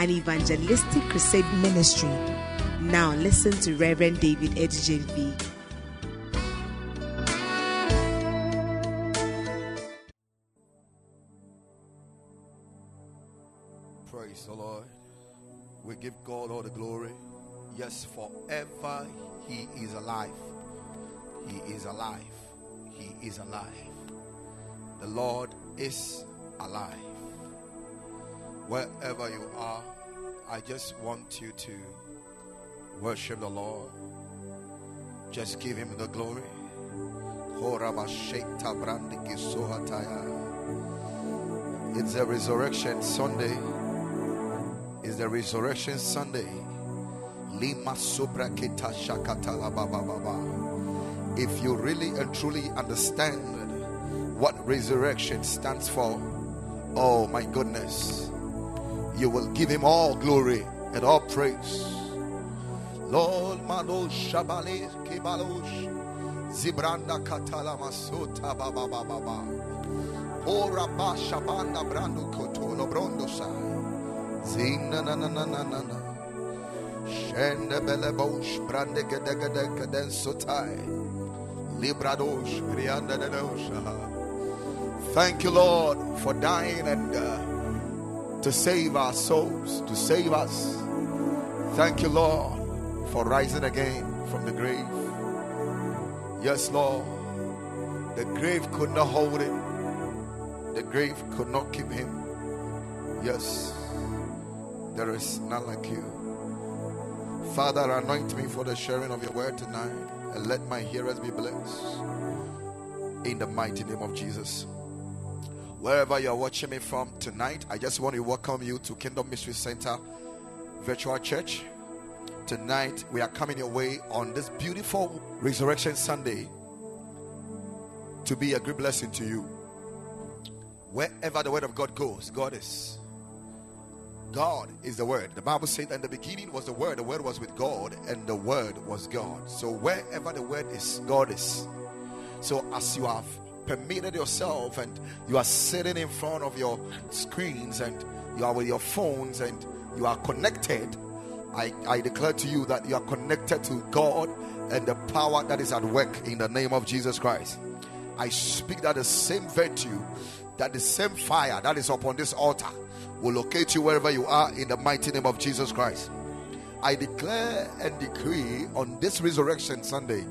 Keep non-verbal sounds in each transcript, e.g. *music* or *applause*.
an evangelistic crusade ministry. Now listen to Reverend David Adu-Gyamfi. Praise the Lord. We give God all the glory. Yes, forever He is alive. He is alive. He is alive. The Lord is alive. Wherever you are, I just want you to worship the Lord. Just give Him the glory. It's a resurrection Sunday. It's the resurrection Sunday. Lima. If you really and truly understand what resurrection stands for, oh my goodness, you will give him all glory and all praise. Lord Madosh Shabale Kibalosh Zibranda Katala Masota Baba Baba Baba. Ora ba Shabanda Brando Kotolo Brondo Sai. Zina na na na na na na. Shende bele bosh brande gede gede gede sotai. Libradosh rianda de dosha. Thank you, Lord, for dying and uh, to save our souls, to save us. Thank you, Lord, for rising again from the grave. Yes, Lord, the grave could not hold him, the grave could not keep him. Yes, there is none like you. Father, anoint me for the sharing of your word tonight and let my hearers be blessed. In the mighty name of Jesus. Wherever you're watching me from tonight, I just want to welcome you to Kingdom Mystery Center Virtual Church. Tonight, we are coming your way on this beautiful Resurrection Sunday to be a great blessing to you. Wherever the word of God goes, God is. God is the Word. The Bible said, "In the beginning was the Word. The Word was with God, and the Word was God." So wherever the Word is, God is. So as you have permitted yourself, and you are sitting in front of your screens, and you are with your phones, and you are connected, I, I declare to you that you are connected to God and the power that is at work in the name of Jesus Christ. I speak that the same virtue, that the same fire that is upon this altar will locate you wherever you are in the mighty name of Jesus Christ. I declare and decree on this resurrection Sunday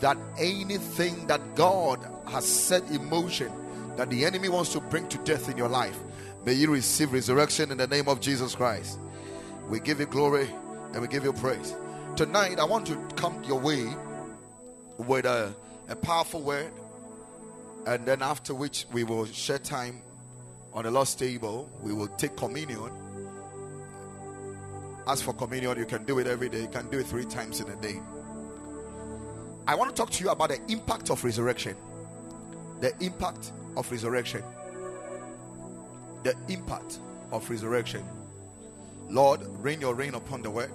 that anything that God has set in motion that the enemy wants to bring to death in your life, may you receive resurrection in the name of Jesus Christ. We give you glory and we give you praise. Tonight, I want to come your way with a, a powerful word, and then after which we will share time on the Lord's table, we will take communion. As for communion, you can do it every day, you can do it three times in a day. I want to talk to you about the impact of resurrection. The impact of resurrection. The impact of resurrection. Lord, rain your rain upon the word.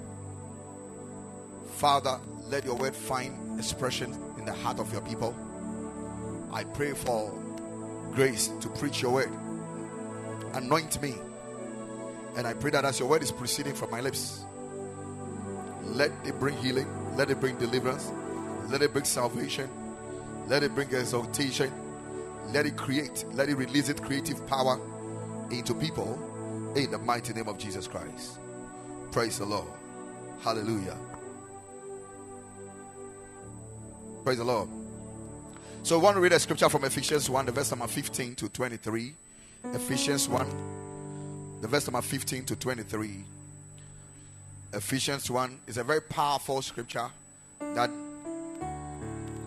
Father, let your word find expression in the heart of your people. I pray for grace to preach your word anoint me. And I pray that as your word is proceeding from my lips, let it bring healing, let it bring deliverance, let it bring salvation, let it bring exaltation, let it create, let it release its creative power into people in the mighty name of Jesus Christ. Praise the Lord. Hallelujah. Praise the Lord. So, we want to read a scripture from Ephesians 1, the verse number 15 to 23. Ephesians 1, the verse number 15 to 23. Ephesians 1 is a very powerful scripture that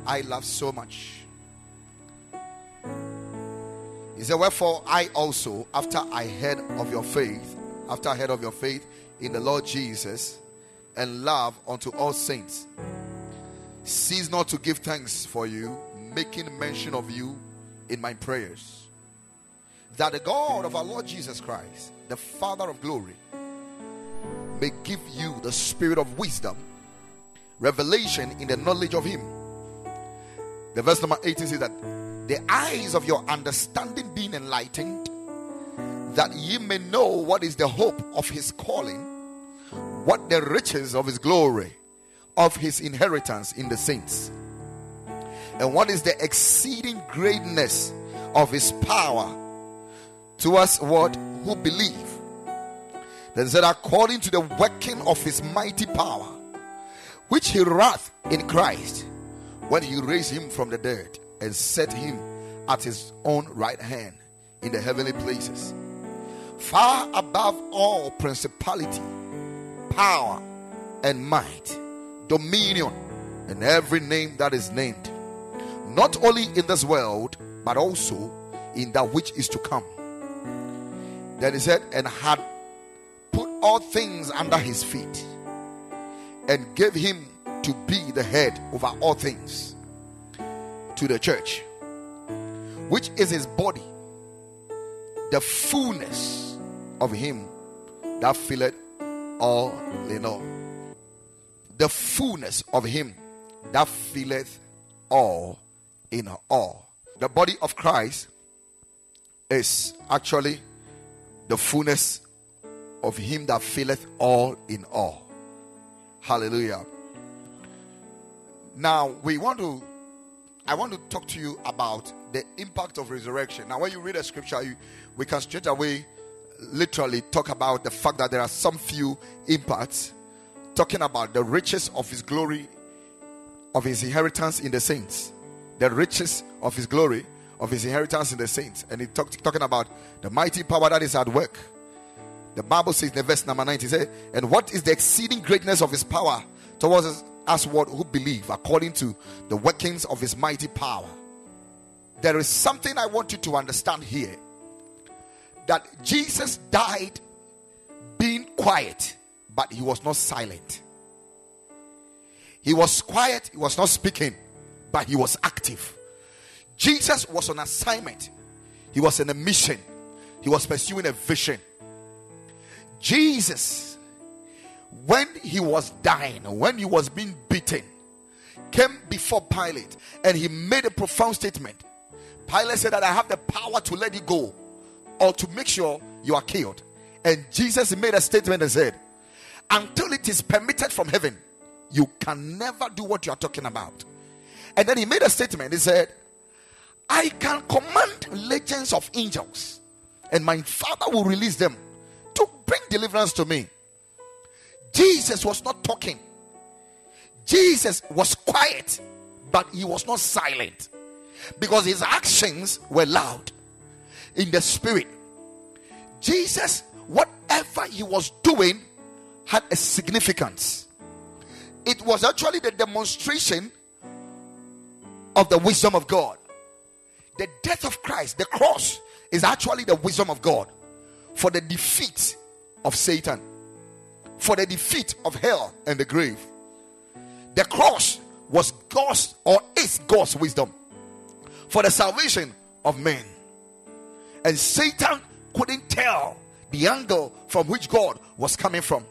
I love so much. He said, Wherefore I also, after I heard of your faith, after I heard of your faith in the Lord Jesus and love unto all saints. Cease not to give thanks for you, making mention of you in my prayers. That the God of our Lord Jesus Christ, the Father of glory, may give you the spirit of wisdom, revelation in the knowledge of Him. The verse number 18 says that the eyes of your understanding being enlightened, that ye may know what is the hope of His calling, what the riches of His glory, of His inheritance in the saints, and what is the exceeding greatness of His power to us what who believe. Then said, according to the working of his mighty power, which he wrought in Christ when he raised him from the dead and set him at his own right hand in the heavenly places, far above all principality, power, and might, dominion, and every name that is named, not only in this world, but also in that which is to come. Then he said, and had put all things under his feet and gave him to be the head over all things to the church, which is his body, the fullness of him that filleth all in all. The fullness of him that filleth all in all. The body of Christ is actually the fullness of him that filleth all in all. Hallelujah. Now we want to I want to talk to you about the impact of resurrection. Now, when you read a scripture, you, we can straight away literally talk about the fact that there are some few impacts talking about the riches of his glory, of his inheritance in the saints, the riches of his glory, of his inheritance in the saints. And he talked talking about the mighty power that is at work the Bible says in the verse number 90, says, And what is the exceeding greatness of his power towards us, us what who believe according to the workings of his mighty power? There is something I want you to understand here that Jesus died being quiet, but he was not silent. He was quiet, he was not speaking, but he was active. Jesus was on assignment, he was in a mission, he was pursuing a vision. Jesus, when he was dying, when he was being beaten, came before Pilate and he made a profound statement. Pilate said that I have the power to let you go or to make sure you are killed. And Jesus made a statement and said, Until it is permitted from heaven, you can never do what you are talking about. And then he made a statement. He said, I can command legions of angels, and my father will release them to bring deliverance to me. Jesus was not talking, Jesus was quiet, but he was not silent because his actions were loud in the spirit. Jesus, whatever he was doing, had a significance. It was actually the demonstration of the wisdom of God. The death of Christ, the cross, is actually the wisdom of God for the defeat of Satan, for the defeat of hell and the grave. The cross was God's or is God's wisdom for the salvation of men. And Satan couldn't tell the angle from which God was coming from,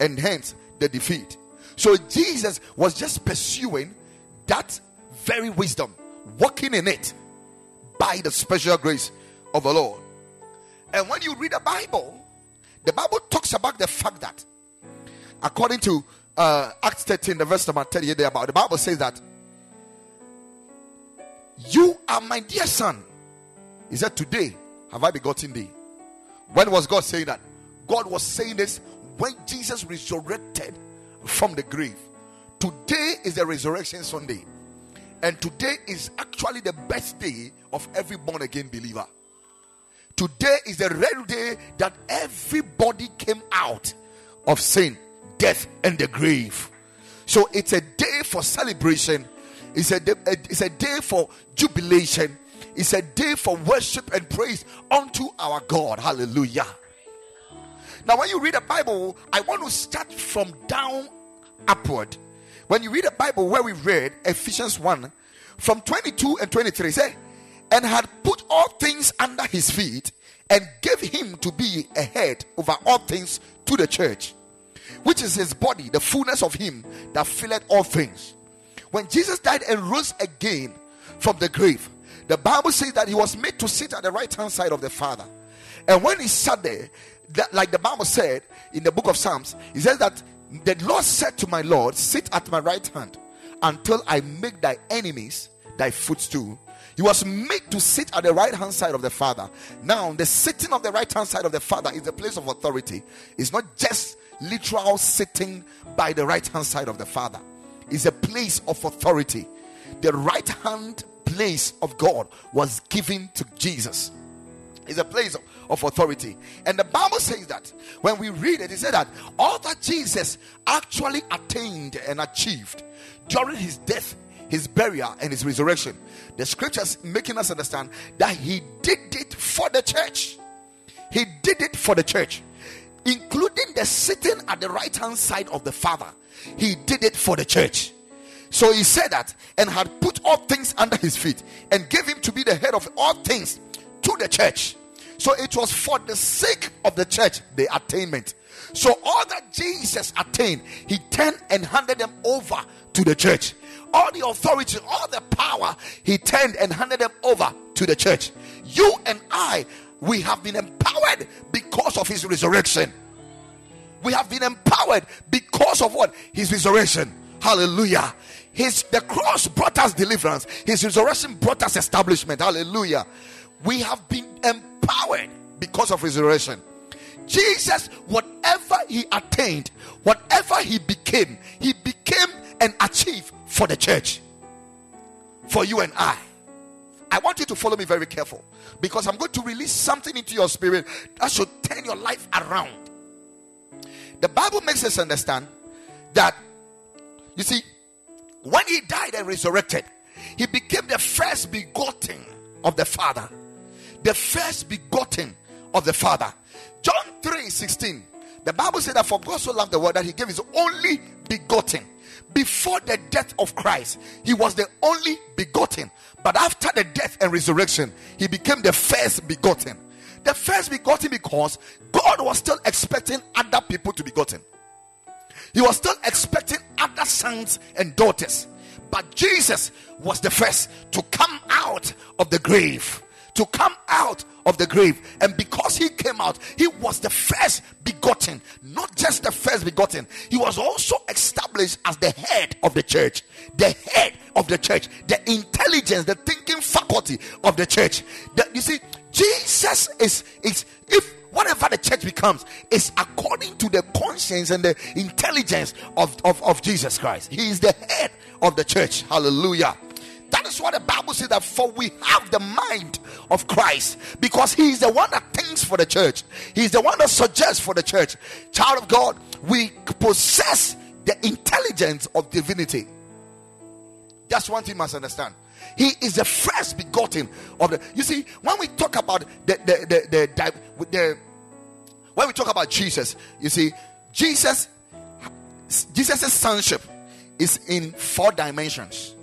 and hence the defeat. So Jesus was just pursuing that very wisdom, walking in it by the special grace of the Lord. And when you read the Bible, the Bible talks about the fact that, according to uh, Acts 13, the verse number 30 there about, the Bible says that you are my dear son. He said, Today have I begotten thee. When was God saying that? God was saying this when Jesus resurrected from the grave. Today is the resurrection Sunday. And today is actually the best day of every born again believer. Today is the real day that everybody came out of sin, death, and the grave. So it's a day for celebration. It's a day, it's a day for jubilation. It's a day for worship and praise unto our God. Hallelujah. Now, when you read the Bible, I want to start from down upward. When you read the Bible where we read Ephesians 1 from 22 and 23, say, and had put all things under his feet and gave him to be a head over all things to the church, which is his body, the fullness of him that filleth all things. When Jesus died and rose again from the grave, the Bible says that he was made to sit at the right hand side of the Father. And when he sat there, that, like the Bible said in the book of Psalms, he says that the Lord said to my Lord, Sit at my right hand until I make thy enemies thy footstool. He was made to sit at the right hand side of the Father. Now, the sitting of the right hand side of the Father is a place of authority. It's not just literal sitting by the right hand side of the Father, it's a place of authority. The right hand place of God was given to Jesus. It's a place of, of authority. And the Bible says that when we read it, it said that all that Jesus actually attained and achieved during his death, his burial, and his resurrection, the scriptures making us understand that he did it for the church. He did it for the church, including the sitting at the right hand side of the Father. He did it for the church. So he said that and had put all things under his feet and gave him to be the head of all things to the church. So it was for the sake of the church, the attainment. So all that Jesus attained, he turned and handed them over to the church. All the authority, all the power, he turned and handed them over to the church. You and I, we have been empowered because of his resurrection. We have been empowered because of what? His resurrection. Hallelujah. His the cross brought us deliverance. His resurrection brought us establishment. Hallelujah. We have been empowered because of resurrection. Jesus, whatever he attained, whatever he became, he became and achieved for the church. For you and I. I want you to follow me very careful because I'm going to release something into your spirit that should turn your life around. The Bible makes us understand that you see, when he died and resurrected, he became the first begotten of the Father the first begotten of the Father. John 3 16. The Bible said that for God so loved the world that he gave his only begotten. Before the death of Christ, he was the only begotten. But after the death and resurrection, he became the first begotten. The first begotten because God was still expecting other people to be begotten. He was still expecting other sons and daughters. But Jesus was the first to come out of the grave to come out of the grave. And because he came out, he was the first begotten, not just the first begotten, he was also established as the head of the church. The head of the church, the intelligence, the thinking faculty of the church. The, you see, Jesus is, is if whatever the church becomes is according to the conscience and the intelligence of, of, of Jesus Christ. He is the head of the church. Hallelujah. That is what the Bible says that for we have the mind of Christ because He is the one that thinks for the church, He's the one that suggests for the church. Child of God, we possess the intelligence of divinity. That's one thing you must understand. He is the first begotten of the. You see, when we talk about the the the, the, the, the when we talk about Jesus, you see, Jesus, Jesus' sonship is in four dimensions.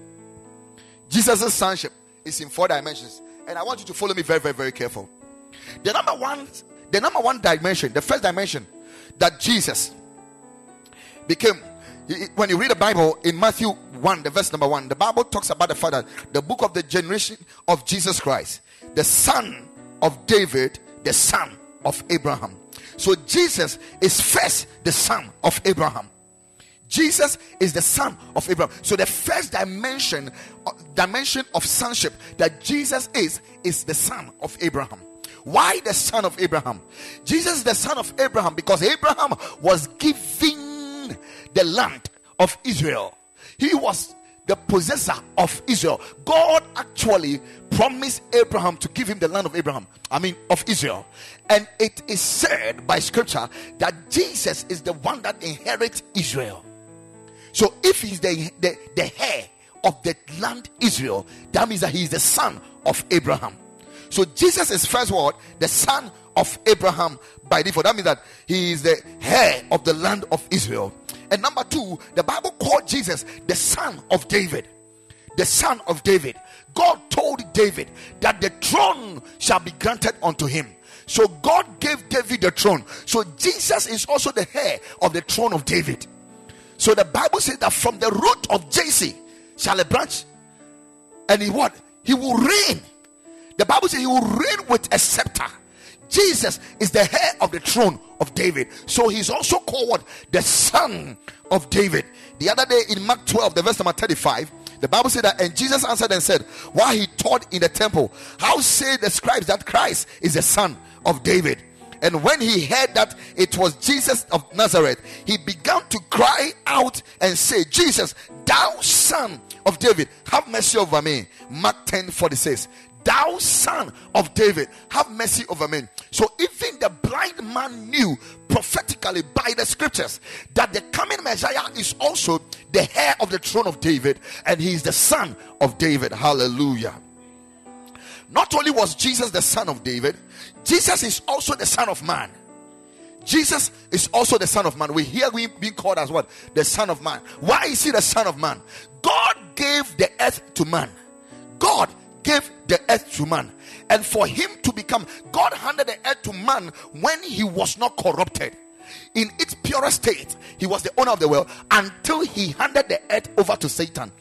Jesus' sonship is in four dimensions. And I want you to follow me very, very, very careful. The number one, the number one dimension, the first dimension that Jesus became. When you read the Bible in Matthew 1, the verse number 1, the Bible talks about the Father, the book of the generation of Jesus Christ, the son of David, the son of Abraham. So Jesus is first the son of Abraham. Jesus is the son of Abraham. So the first dimension uh, dimension of sonship that Jesus is is the son of Abraham. Why the son of Abraham? Jesus is the son of Abraham because Abraham was giving the land of Israel. He was the possessor of Israel. God actually promised Abraham to give him the land of Abraham, I mean, of Israel. And it is said by scripture that Jesus is the one that inherits Israel. So if he's the, the, the heir of the land Israel, that means that he is the son of Abraham. So Jesus is first word, the son of Abraham by default. That means that he is the heir of the land of Israel. And number two, the Bible called Jesus the son of David. The son of David. God told David that the throne shall be granted unto him. So God gave David the throne. So Jesus is also the heir of the throne of David. So the Bible says that from the root of Jesse shall a branch, and he what? He will reign. The Bible says he will reign with a scepter. Jesus is the heir of the throne of David. So he's also called? The son of David. The other day in Mark 12, the verse number 35, the Bible said that, and Jesus answered and said, While he taught in the temple, how say the scribes that Christ is the son of David? And when he heard that it was Jesus of Nazareth, he began to cry out and say, Jesus, thou son of David, have mercy over me. Mark 10 46 thou son of David, have mercy over me. So even the blind man knew prophetically by the scriptures that the coming Messiah is also the heir of the throne of David and he is the son of David. Hallelujah. Not only was Jesus the son of David, Jesus is also the son of man. Jesus is also the son of man. We hear we being called as what? The son of man. Why is he the son of man? God gave the earth to man. God gave the earth to man. And for him to become, God handed the earth to man when he was not corrupted. In its purest state, he was the owner of the world until he handed the earth over to Satan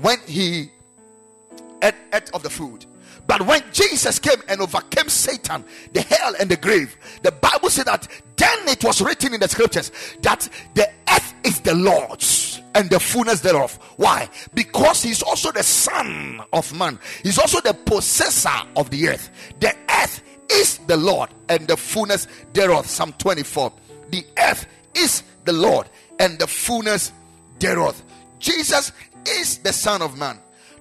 when he ate, ate of the food. But when Jesus came and overcame Satan, the hell and the grave, the Bible said that then it was written in the scriptures that the earth is the Lord's and the fullness thereof. Why? Because he's also the son of man, he's also the possessor of the earth. The earth is the Lord and the fullness thereof. Psalm 24. The earth is the Lord and the fullness thereof. Jesus is the Son of Man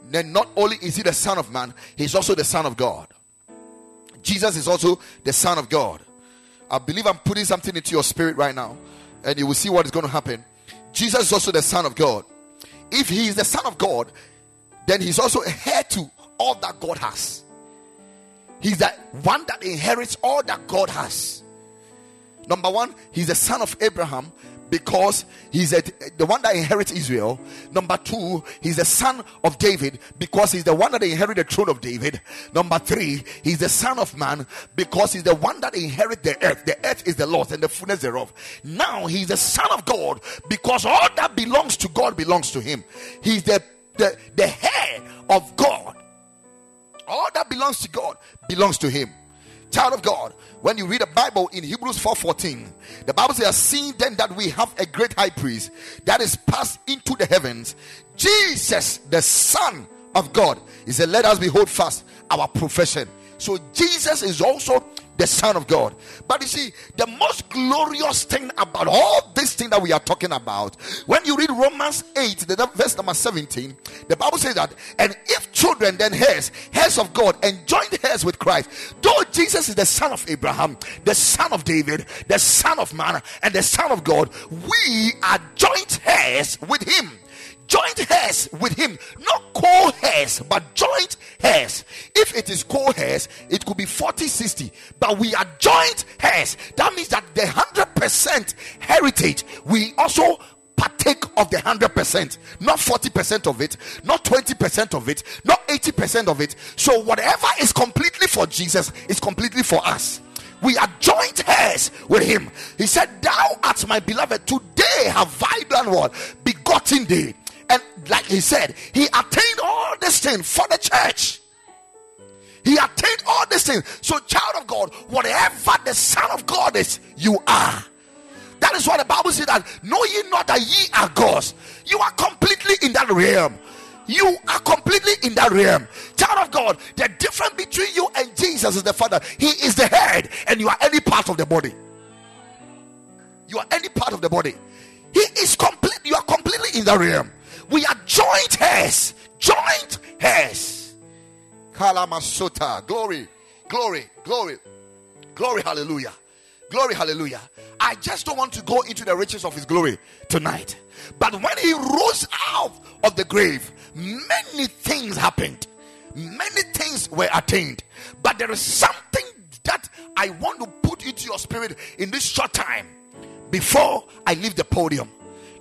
then not only is he the Son of Man, he's also the Son of God. Jesus is also the Son of God. I believe I'm putting something into your spirit right now, and you will see what is going to happen. Jesus is also the Son of God. If he is the Son of God, then he's also a heir to all that God has. He's the one that inherits all that God has. Number one, he's the son of Abraham because he's a, the one that inherits Israel. Number two, he's the son of David because he's the one that inherits the throne of David. Number three, he's the son of man because he's the one that inherits the earth. The earth is the Lord and the fullness thereof. Now he's the son of God because all that belongs to God belongs to him. He's the, the, the head of God. All that belongs to God belongs to him. Child of God, when you read the Bible in Hebrews 4:14, the Bible says, Seeing then that we have a great high priest that is passed into the heavens, Jesus, the Son of God. He said, Let us behold fast our profession. So Jesus is also the Son of God. But you see, the most glorious thing about all this thing that we are talking about, when you read Romans 8, the verse number 17, the Bible says that, and if children, then heirs, heirs of God, and joint heirs with Christ, though Jesus is the son of Abraham, the son of David, the son of man, and the son of God, we are joint heirs with him joint heirs with him, not co heirs, but joint heirs. If it is co heirs, it could be 40 60, but we are joint heirs. That means that the 100% heritage, we also partake of the 100%, not 40% of it, not 20% of it, not 80% of it. So, whatever is completely for Jesus is completely for us we are joint heirs with him. He said, Thou art my beloved, today have I done what? Begotten thee. And like he said, he attained all this thing for the church. He attained all these things. So, child of God, whatever the Son of God is, you are. That is why the Bible says that know ye not that ye are gods. You are completely in that realm. You are completely in that realm. Child of God, the difference between you and Jesus is the Father. He is the head, and you are any part of the body. You are any part of the body. He is complete. You are completely in that realm. We are joint heirs. Joint heirs. Kalamasota. Glory, glory, glory, glory, hallelujah. Glory, hallelujah. I just don't want to go into the riches of his glory tonight. But when he rose out of the grave, many things happened. Many things were attained. But there is something that I want to put into your spirit in this short time before I leave the podium.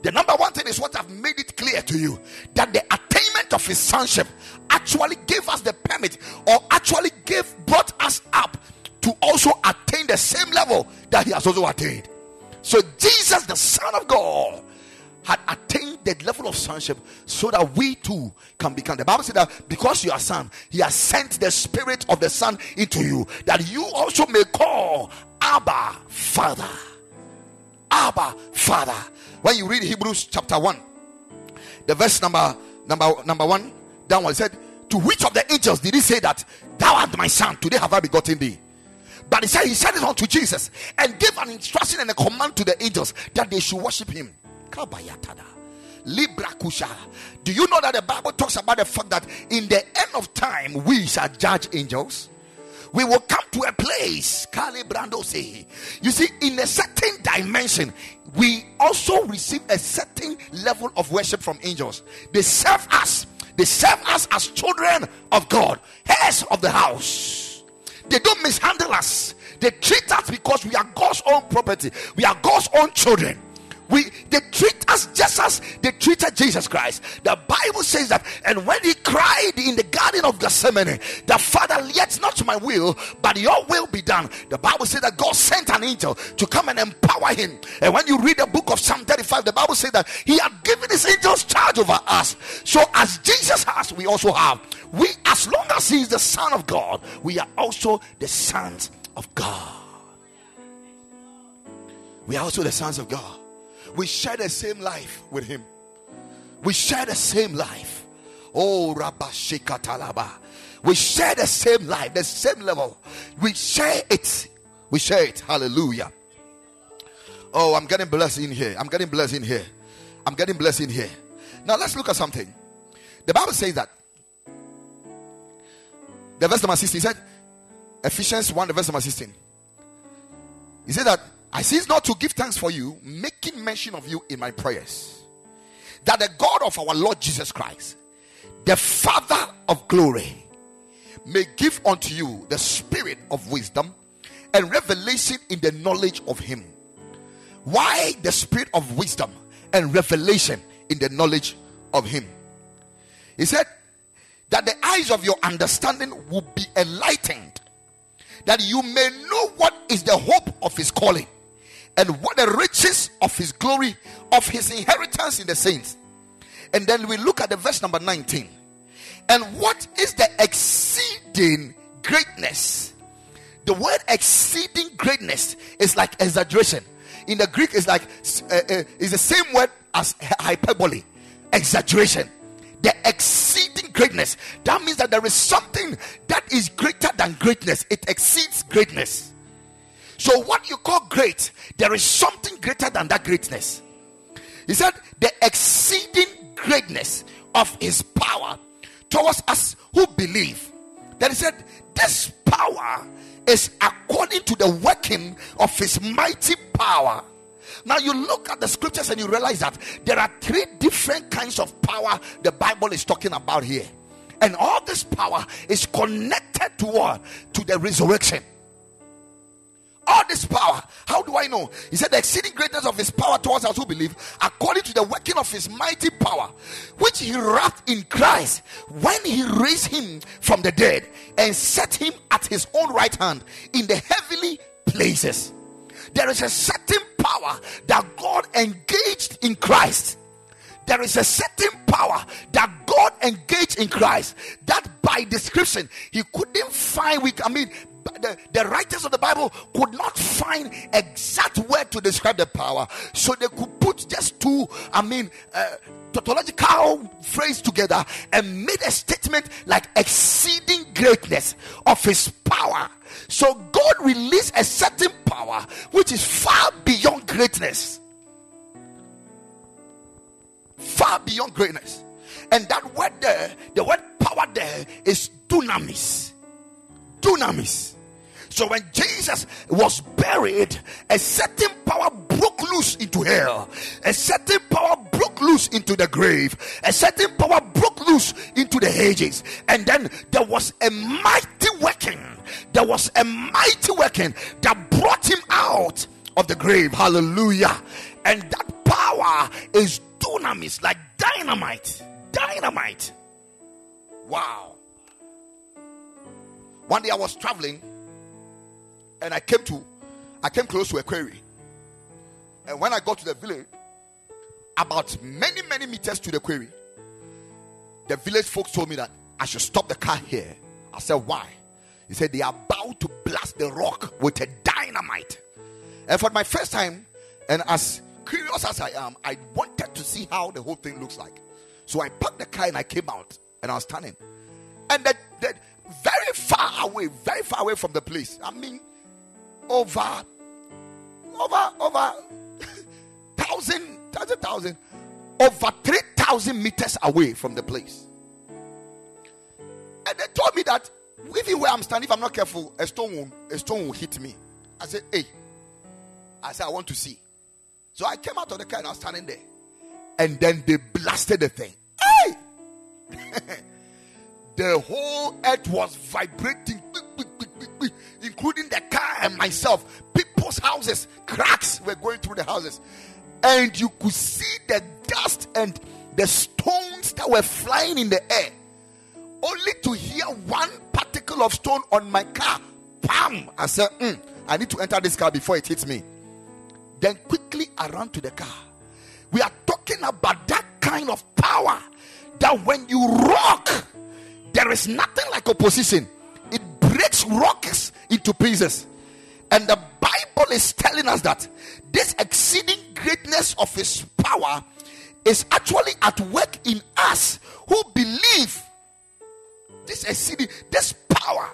The number one thing is what I've made it clear to you that the attainment of his sonship actually gave us the permit or actually gave brought us up to also attain the same level that he has also attained. So Jesus, the Son of God, had attained the level of sonship so that we too can become. The Bible said that because you are son, he has sent the spirit of the son into you, that you also may call Abba Father. Abba Father. When you read Hebrews chapter 1, the verse number number number one, down one said, To which of the angels did he say that thou art my son? Today have I begotten thee? But he said he said it unto Jesus and gave an instruction and a command to the angels that they should worship him. Libra Kusha. Do you know that the Bible talks about the fact that in the end of time we shall judge angels? We will come to a place, Calibrando say, you see, in a certain dimension, we also receive a certain level of worship from angels. They serve us, they serve us as children of God, heirs of the house. They don't mishandle us, they treat us because we are God's own property, we are God's own children. We they treat us just as they treated Jesus Christ. The Bible says that, and when he cried in the garden of Gethsemane, the Father, yet not my will, but your will be done. The Bible says that God sent an angel to come and empower him. And when you read the book of Psalm 35, the Bible says that he had given his angels charge over us. So as Jesus has, we also have. We, as long as he is the Son of God, we are also the sons of God. We are also the sons of God. We share the same life with him. We share the same life. Oh, Rabashika Talaba. We share the same life, the same level. We share it. We share it. Hallelujah. Oh, I'm getting blessed in here. I'm getting blessed in here. I'm getting blessed in here. Now let's look at something. The Bible says that. The verse number 16 said, Ephesians 1, the verse number 16. He said that I cease not to give thanks for you, making mention of you in my prayers. That the God of our Lord Jesus Christ, the Father of glory, may give unto you the spirit of wisdom and revelation in the knowledge of Him. Why the spirit of wisdom and revelation in the knowledge of Him? He said that the eyes of your understanding will be enlightened, that you may know what is the hope of His calling and what the riches of his glory, of his inheritance in the saints. And then we look at the verse number 19. And what is the exceeding greatness? The word exceeding greatness is like exaggeration. In the Greek, it's like uh, uh, it's the same word as hyperbole, exaggeration. The exceeding greatness. That means that there is something that is greater than greatness. It exceeds greatness. So, what you call great, there is something greater than that greatness. He said, the exceeding greatness of his power towards us who believe. Then he said, this power is according to the working of his mighty power. Now you look at the scriptures and you realize that there are three different kinds of power the Bible is talking about here. And all this power is connected to what? To the resurrection all this power. How do I know? He said, The exceeding greatness of his power towards us who believe, according to the working of his mighty power, which he wrapped in Christ when he raised him from the dead and set him at his own right hand in the heavenly places. There is a certain power that God engaged in Christ. There is a certain power that God engaged in Christ that by description he couldn't find. We, I mean, the, the writers of the Bible could not find exact word to describe the power, so they could put just two, I mean, uh, tautological phrase together and made a statement like exceeding greatness of his power. So God released a certain power which is far beyond greatness. Far beyond greatness. And that word there, the word power there is dunamis. Dunamis. So when Jesus was buried, a certain power broke loose into hell. A certain power broke loose into the grave. A certain power broke loose into the Hades. And then there was a mighty working. There was a mighty working that brought him out of the grave. Hallelujah. And that power power is dunamis, like dynamite. Dynamite. Wow. One day I was traveling and I came to I came close to a quarry. And when I got to the village, about many, many meters to the quarry, the village folks told me that I should stop the car here. I said, Why? He said, They are about to blast the rock with a dynamite. And for my first time, and as curious as I am, I wanted to see how the whole thing looks like. So I parked the car and I came out and I was standing. And that, that very far away, very far away from the place. I mean, over, over, over *laughs* thousand, thousand, thousand, over three thousand meters away from the place. And they told me that even where I'm standing, if I'm not careful, a stone will, a stone will hit me. I said, Hey, I said, I want to see. So I came out of the car and I was standing there. And then they blasted the thing. Hey! *laughs* the whole earth was vibrating, including the car and myself. People's houses, cracks were going through the houses. And you could see the dust and the stones that were flying in the air only to hear one particle of stone on my car. Pam! I said, mm, I need to enter this car before it hits me. Then quickly I ran to the car. We are talking about that kind of power that when you rock, there is nothing like opposition. It breaks rocks into pieces. And the Bible is telling us that this exceeding greatness of his power is actually at work in us who believe this exceeding, this power.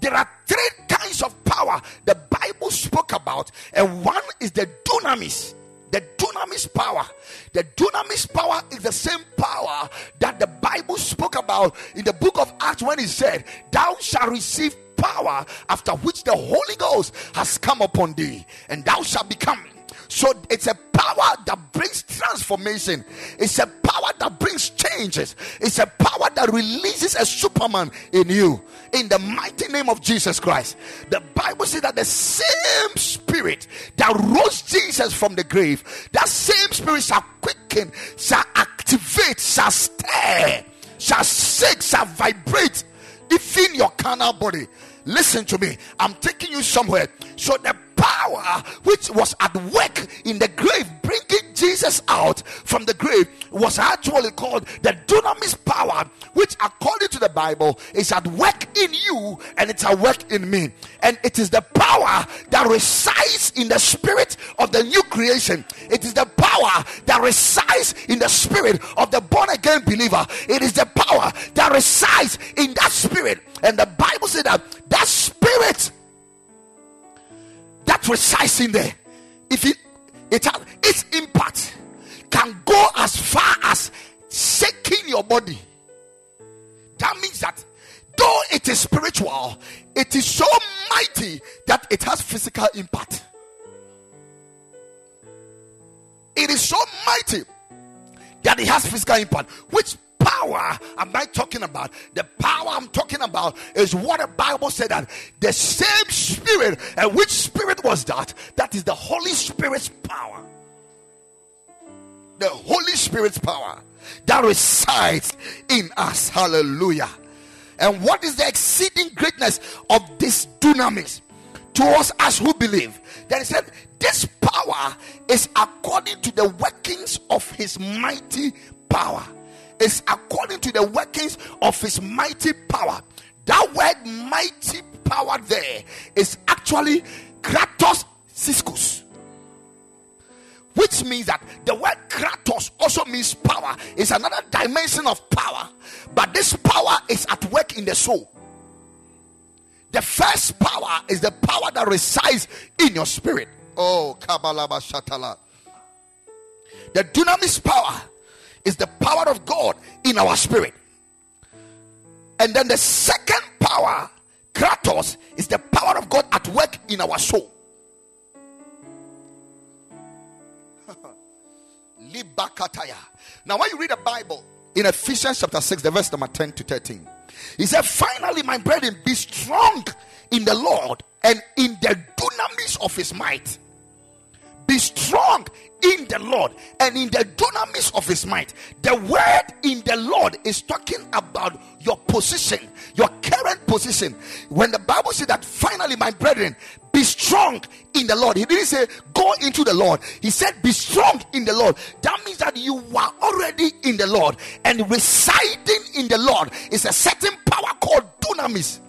There are three kinds of power the Bible spoke about, and one is the dunamis. The dunamis power. The dunamis power is the same power that the Bible spoke about in the book of Acts when it said, Thou shalt receive power after which the Holy Ghost has come upon thee, and thou shalt become so it's a power that brings transformation. It's a power that brings changes. It's a power that releases a Superman in you. In the mighty name of Jesus Christ. The Bible says that the same spirit that rose Jesus from the grave, that same spirit shall quicken, shall activate, shall stir, shall shake, shall vibrate within your carnal body. Listen to me. I'm taking you somewhere. So the power which was at work in the grave, bringing Jesus out from the grave, was actually called the dunamis power, which, according to the Bible, is at work in you and it's at work in me. And it is the power that resides in the spirit of the new creation. It is the power that resides in the spirit of the born again believer. It is the power that resides in that spirit. And the Bible said that resides in there, if it, it has its impact, can go as far as shaking your body. That means that though it is spiritual, it is so mighty that it has physical impact. It is so mighty that it has physical impact, which power am I talking about? The power I'm talking about is what the Bible said that the same spirit, and which spirit was that? That is the Holy Spirit's power. The Holy Spirit's power that resides in us. Hallelujah. And what is the exceeding greatness of this dunamis towards us as who believe? Then he said, This power is according to the workings of his mighty power is according to the workings of his mighty power. That word mighty power there is actually kratos ischus. Which means that the word kratos also means power. It's another dimension of power. But this power is at work in the soul. The first power is the power that resides in your spirit. Oh, Kabbalaba Shatala. The dunamis power is the power of God in our spirit. And then the second power, Kratos, is the power of God at work in our soul. *laughs* now, when you read the Bible in Ephesians chapter 6, the verse number 10 to 13, he said, Finally, my brethren, be strong in the Lord and in the dunamis of his might. Be strong in the Lord and in the dunamis of his might. The word in the Lord is talking about your position, your current position. When the Bible said that finally, my brethren, be strong in the Lord. He didn't say go into the Lord. He said be strong in the Lord. That means that you are already in the Lord and residing in the Lord is a certain power called dunamis.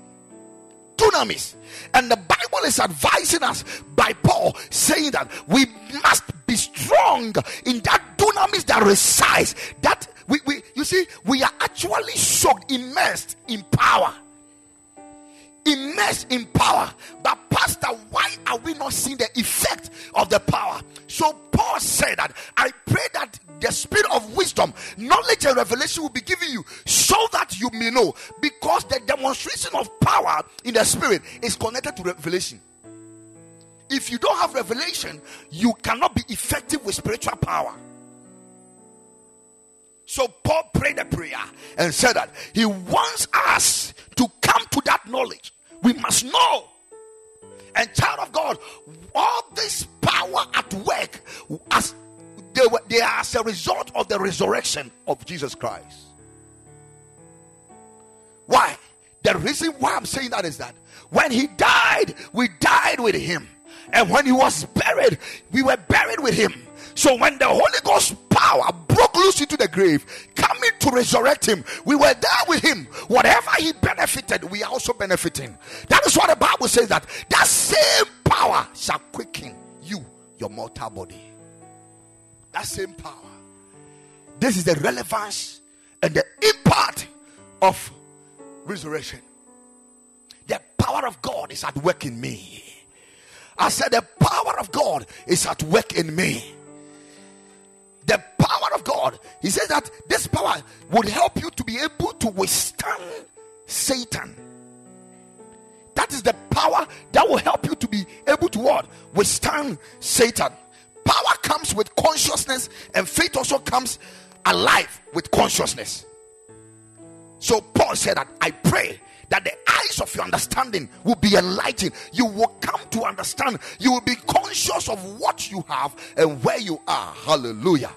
Dunamis. And the Bible is advising us by Paul saying that we must be strong in that dunamis that resides. That we, we you see, we are actually soaked, immersed in power immersed in power. But, Pastor, why are we not seeing the effect of the power? So, Paul said that I pray that the spirit of wisdom, knowledge, and revelation will be given you so that you may know. Because the demonstration of power in the spirit is connected to revelation. If you don't have revelation, you cannot be effective with spiritual power. So Paul prayed a prayer and said that he wants us to come to that knowledge we must know. And child of God, all this power at work as they, were, they are as a result of the resurrection of Jesus Christ. Why? The reason why I'm saying that is that when he died, we died with him. And when he was buried, we were buried with him. So when the Holy Ghost power broke loose into the grave, coming to resurrect him, we were there with him. Whatever he benefited, we are also benefiting. That is what the Bible says that that same power shall quicken you, your mortal body. That same power. This is the relevance and the impact of resurrection. The power of God is at work in me. I said, The power of God is at work in me the power of God. He says that this power would help you to be able to withstand Satan. That is the power that will help you to be able to what? Withstand Satan. Power comes with consciousness, and faith also comes alive with consciousness. So Paul said that I pray that the eyes of your understanding will be enlightened. You will come to understand. You will be conscious of what you have and where you are. Hallelujah.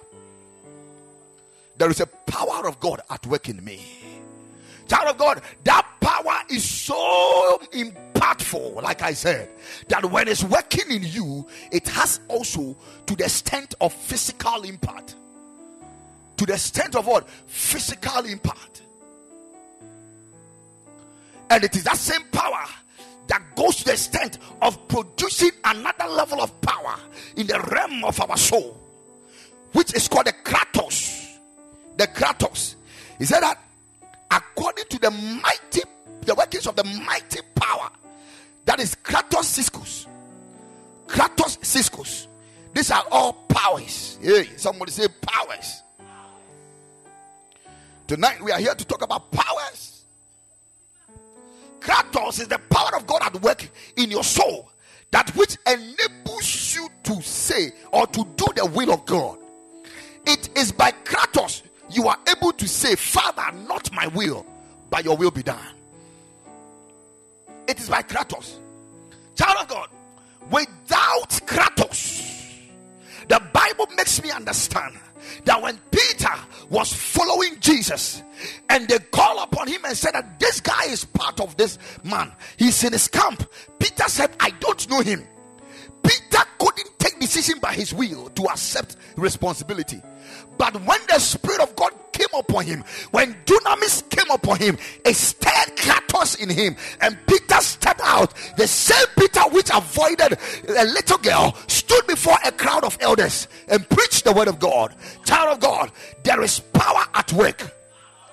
There is a power of God at work in me. Child of God, that power is so impactful, like I said, that when it's working in you, it has also to the extent of physical impact. To the extent of what? Physical impact. And it is that same power that goes to the extent of producing another level of power in the realm of our soul, which is called the kratos. The kratos. He said that according to the mighty, the workings of the mighty power, that is kratos ischus. Kratos ischus. These are all powers. Hey, somebody say powers. Tonight we are here to talk about powers Kratos is the power of God at work in your soul, that which enables you to say or to do the will of God. It is by Kratos you are able to say, Father, not my will, but your will be done. It is by Kratos. Child of God, without Kratos, the Bible makes me understand that when Peter was following Jesus and they call upon him and said that this guy is part of this man, he's in his camp. Peter said, I don't know him. Peter couldn't take decision by his will to accept responsibility. But when the Spirit of God came upon him, when dunamis came upon him, it stirred kratos in him, and Peter stepped out. The same Peter which avoided a little girl stood before a crowd of elders and preached the word of God. Child of God, there is power at work.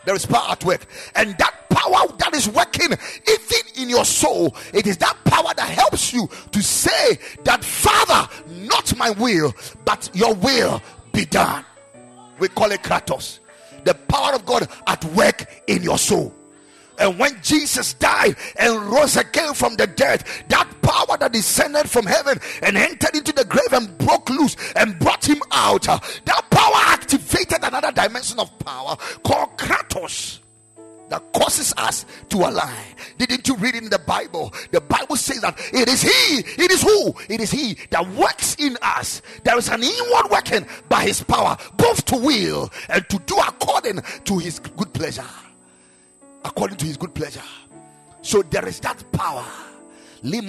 There is power at work, and that power that is working even in your soul, it is that power that helps you to say that, Father, not my will, but your will be done. We call it Kratos. The power of God at work in your soul. And when Jesus died and rose again from the dead, that power that descended from heaven and entered into the grave and broke loose and brought him out, uh, that power activated another dimension of power called Kratos. that causes us to align. Didn't you read in the Bible? The Bible says that it is He, it is who? It is He that works in us. There is an inward working by His power, both to will and to do according to His good pleasure. According to His good pleasure. So there is that power. We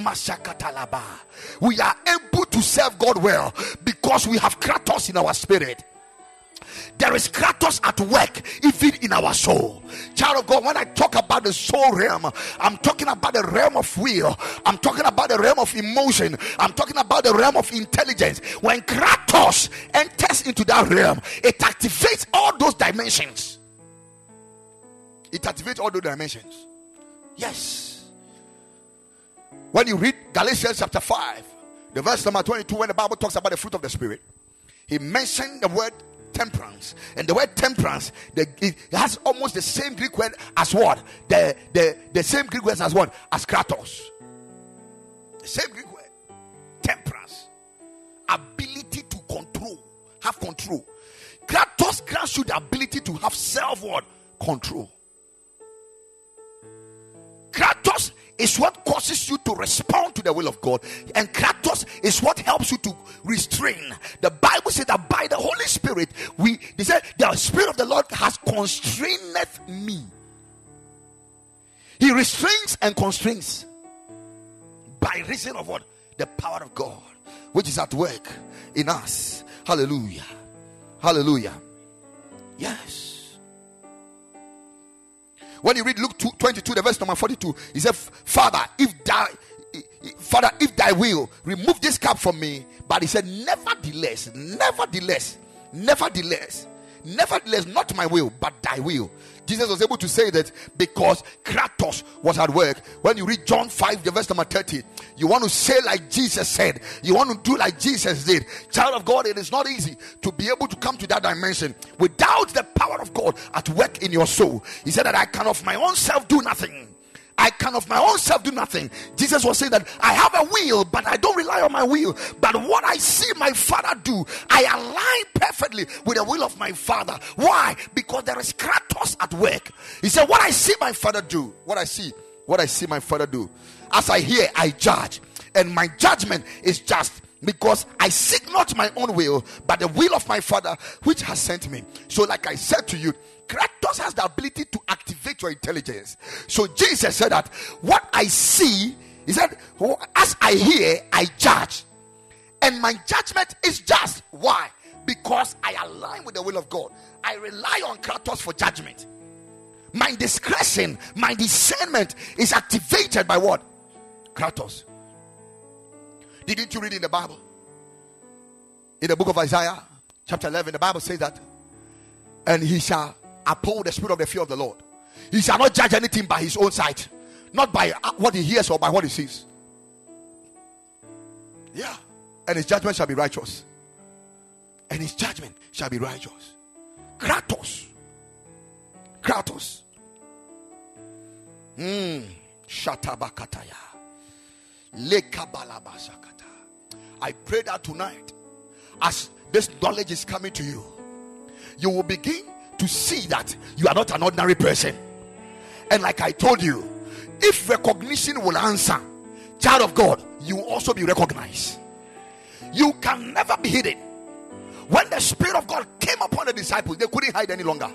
are able to serve God well because we have Kratos in our spirit. There is Kratos at work, even in our soul. Child of God, when I talk about the soul realm, I'm talking about the realm of will, I'm talking about the realm of emotion, I'm talking about the realm of intelligence. When Kratos enters into that realm, it activates all those dimensions. It activates all those dimensions. Yes. When you read Galatians chapter 5, the verse number 22, when the Bible talks about the fruit of the Spirit, he mentioned the word temperance. And the word temperance, the, it has almost the same Greek word as what? The, the, the same Greek word as what? As kratos. The same Greek word. Temperance. Ability to control. Have control. Kratos grants you the ability to have self what? Control. Kratos is what causes you to respond to the will of God, and Kratos is what helps you to restrain. The Bible says that by the Holy Spirit, we they said the Spirit of the Lord has constraineth me. He restrains and constrains by reason of what? The power of God, which is at work in us. Hallelujah. Hallelujah. Yes. When you read Luke 2, 22, the verse number 42, he said, Father, if thy Father, if thy will, remove this cup from me. But he said, Nevertheless, nevertheless, nevertheless, nevertheless, not my will, but thy will. Jesus was able to say that because Kratos was at work. When you read John 5, the verse number 30, you want to say like Jesus said, you want to do like Jesus did. Child of God, it is not easy to be able to come to that dimension without the power of God at work in your soul. He said that I can of my own self do nothing. I can of my own self do nothing. Jesus was saying that I have a will, but I don't rely on my will. But what I see my father do, I align perfectly with the will of my father. Why? Because there is Kratos at work. He said, What I see my father do, what I see, what I see my father do. As I hear, I judge. And my judgment is just because I seek not my own will, but the will of my Father which has sent me. So, like I said to you, Kratos has the ability to activate your intelligence. So Jesus said that what I see, he said, as I hear, I judge. And my judgment is just. Why? Because I align with the will of God. I rely on Kratos for judgment. My discretion, my discernment is activated by what? Kratos. Didn't you read in the Bible? In the book of Isaiah, chapter 11, the Bible says that, and he shall uphold the spirit of the fear of the Lord. He shall not judge anything by his own sight, not by uh, what he hears or by what he sees. Yeah. And his judgment shall be righteous. And his judgment shall be righteous. Kratos. Kratos. Hmm. Shatabakataya. Lekabalabasakata. I pray that tonight, as this knowledge is coming to you, you will begin to see that you are not an ordinary person. And like I told you, if recognition will answer, child of God, you will also be recognized. You can never be hidden. When the Spirit of God came upon the disciples, they couldn't hide any longer.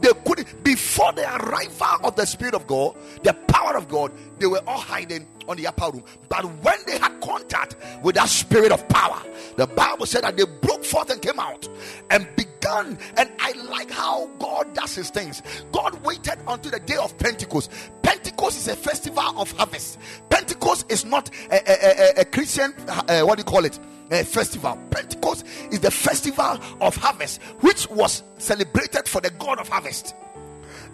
They couldn't, before the arrival of the Spirit of God, the power of God, they were all hiding on the upper room. But when they had contact with that Spirit of power, the Bible said that they broke forth and came out and began. And I like how God does his things. God waited until the day of Pentecost. Pentecost is a festival of harvest. Pentecost is not a, a, a, a Christian, uh, what do you call it? A festival. Pentecost is the festival of harvest, which was celebrated for the God of harvest.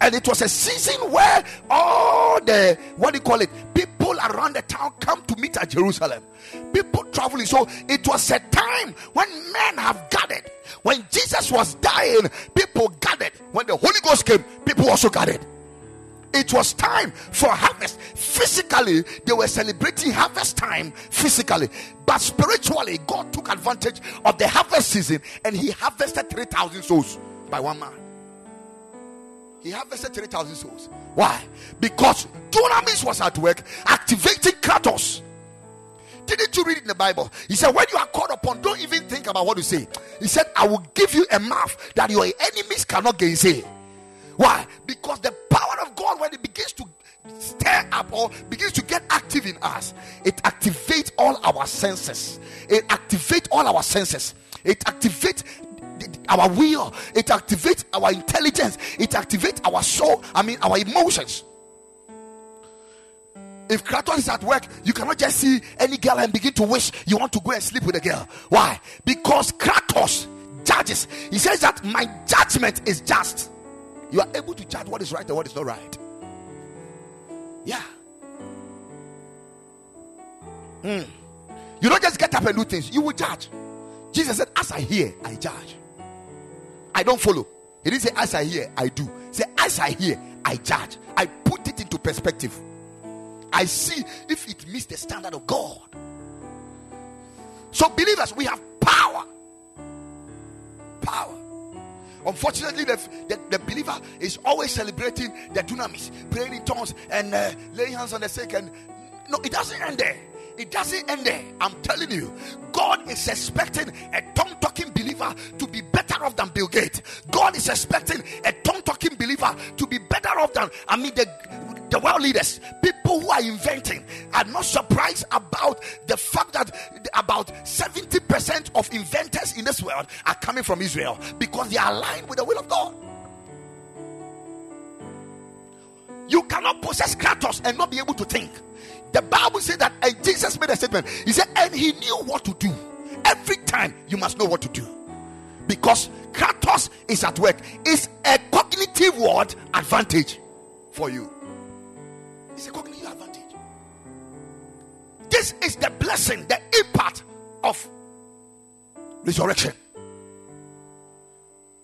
And it was a season where all the what do you call it? People around the town come to meet at Jerusalem. People traveling. So it was a time when men have gathered. When Jesus was dying, people gathered. When the Holy Ghost came, people also gathered. It was time for harvest. Physically, they were celebrating harvest time physically, but spiritually, God took advantage of the harvest season and He harvested 3,000 souls by one man. he harvested 3,000 souls. Why? Because dunamis was at work activating Kratos. Didn't you read in the Bible? He said, When you are called upon, don't even think about what you say. He said, I will give you a mouth that your enemies cannot gainsay. Why? Because the power of God, when it begins to stir up or begins to get active in us, it activates all our senses. It activates all our senses. It activates our will. It activates our intelligence. It activates our soul. I mean, our emotions. If Kratos is at work, you cannot just see any girl and begin to wish you want to go and sleep with a girl. Why? Because Kratos judges. He says that my judgment is just. You are able to judge what is right and what is not right. Yeah. Mm. You don't just get up and do things, you will judge. Jesus said, As I hear, I judge. I don't follow. He didn't say, As I hear, I do. Said, As I hear, I judge. I put it into perspective. I see if it meets the standard of God. So, believers, we have power. Power. Unfortunately, the, the, the, believer is always celebrating the dunamis, praying in tongues and uh, laying hands on the sick. And no, it doesn't end there. It doesn't end there. I'm telling you, God is expecting a tongue talking believer to be better off than Bill Gates. God is expecting a tongue talking believer to be better off than, I mean, the the world leaders, people who are inventing, are not surprised about the fact that about 70% of inventors in this world are coming from Israel because they are aligned with the will of God. You cannot possess Kratos and not be able to think. The Bible said that, and Jesus made a statement. He said, and he knew what to do. Every time you must know what to do because Kratos is at work. It's a cognitive word advantage for you. It's a cognitive advantage. This is the blessing, the impact of resurrection.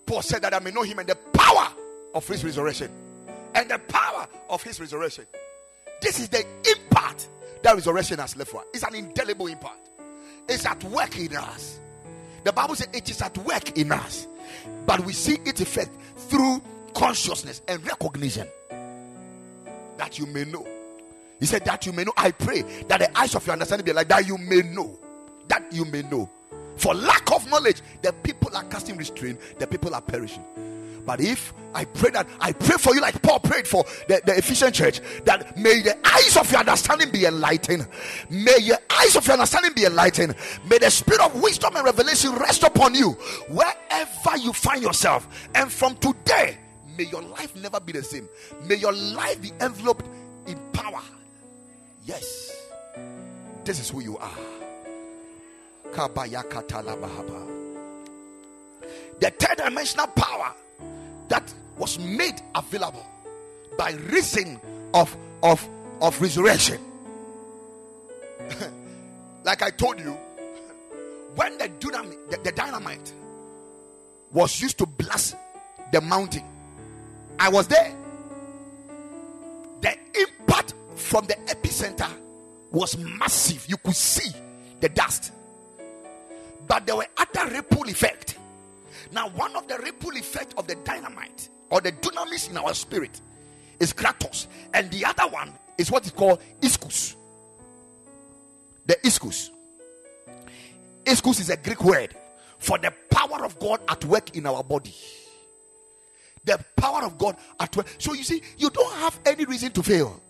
Paul said that I may know him and the power of his resurrection. And the power of his resurrection. This is the impact that resurrection has left for. us. It's an indelible impact. It's at work in us. The Bible says it is at work in us. But we see its effect through consciousness and recognition that you may know. He said, That you may know. I pray that the eyes of your understanding be like that you may know. That you may know. For lack of knowledge, the people are casting restraint, the people are perishing. But if I pray that I pray for you like Paul prayed for the, the Ephesian church, that may the eyes of your understanding be enlightened. May your eyes of your understanding be enlightened. May the spirit of wisdom and revelation rest upon you wherever you find yourself. And from today, May your life never be the same. May your life be enveloped in power. Yes. This is who you are. The third dimensional power that was made available by reason of, of, of resurrection. *laughs* like I told you, when the dynamite, the, the dynamite was used to blast the mountain, I was there. The impact from the epicenter was massive. You could see the dust. But there were other ripple effect. Now, one of the ripple effect of the dynamite or the dunamis in our spirit is kratos, and the other one is what is called ischus. The iskus. Ischus is a Greek word for the power of God at work in our body the power of God at work. So you see, you don't have any reason to fail.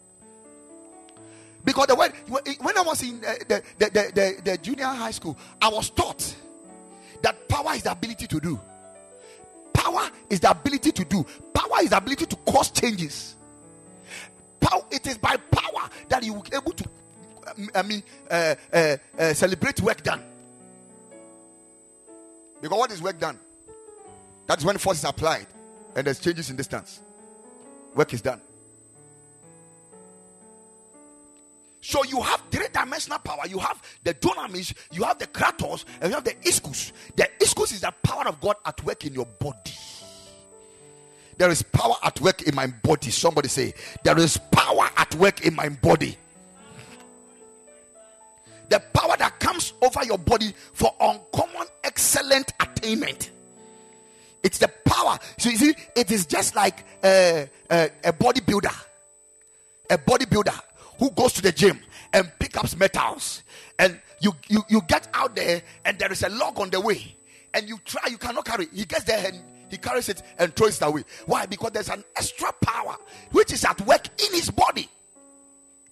Because the word, when I was in uh, the, the, the, the, the junior high school, I was taught that power is the ability to do. Power is the ability to do. Power is the ability to cause changes. Power, it is by power that you will be able to, I mean, uh, uh, uh, celebrate work done. Because what is work done? That's when force is applied and there's changes in distance. Work is done. So you have three-dimensional power. You have the dunamis, you have the kratos, and you have the ischus. The ischus is the power of God at work in your body. There is power at work in my body. Somebody say, There is power at work in my body. The power that comes over your body for uncommon excellent attainment It's the power. So you see, it is just like a, a, a bodybuilder, a bodybuilder who goes to the gym and pick up metals, and you, you you get out there and there is a log on the way, and you try, you cannot carry. He gets there and he carries it and throws it away. Why? Because there's an extra power which is at work in his body.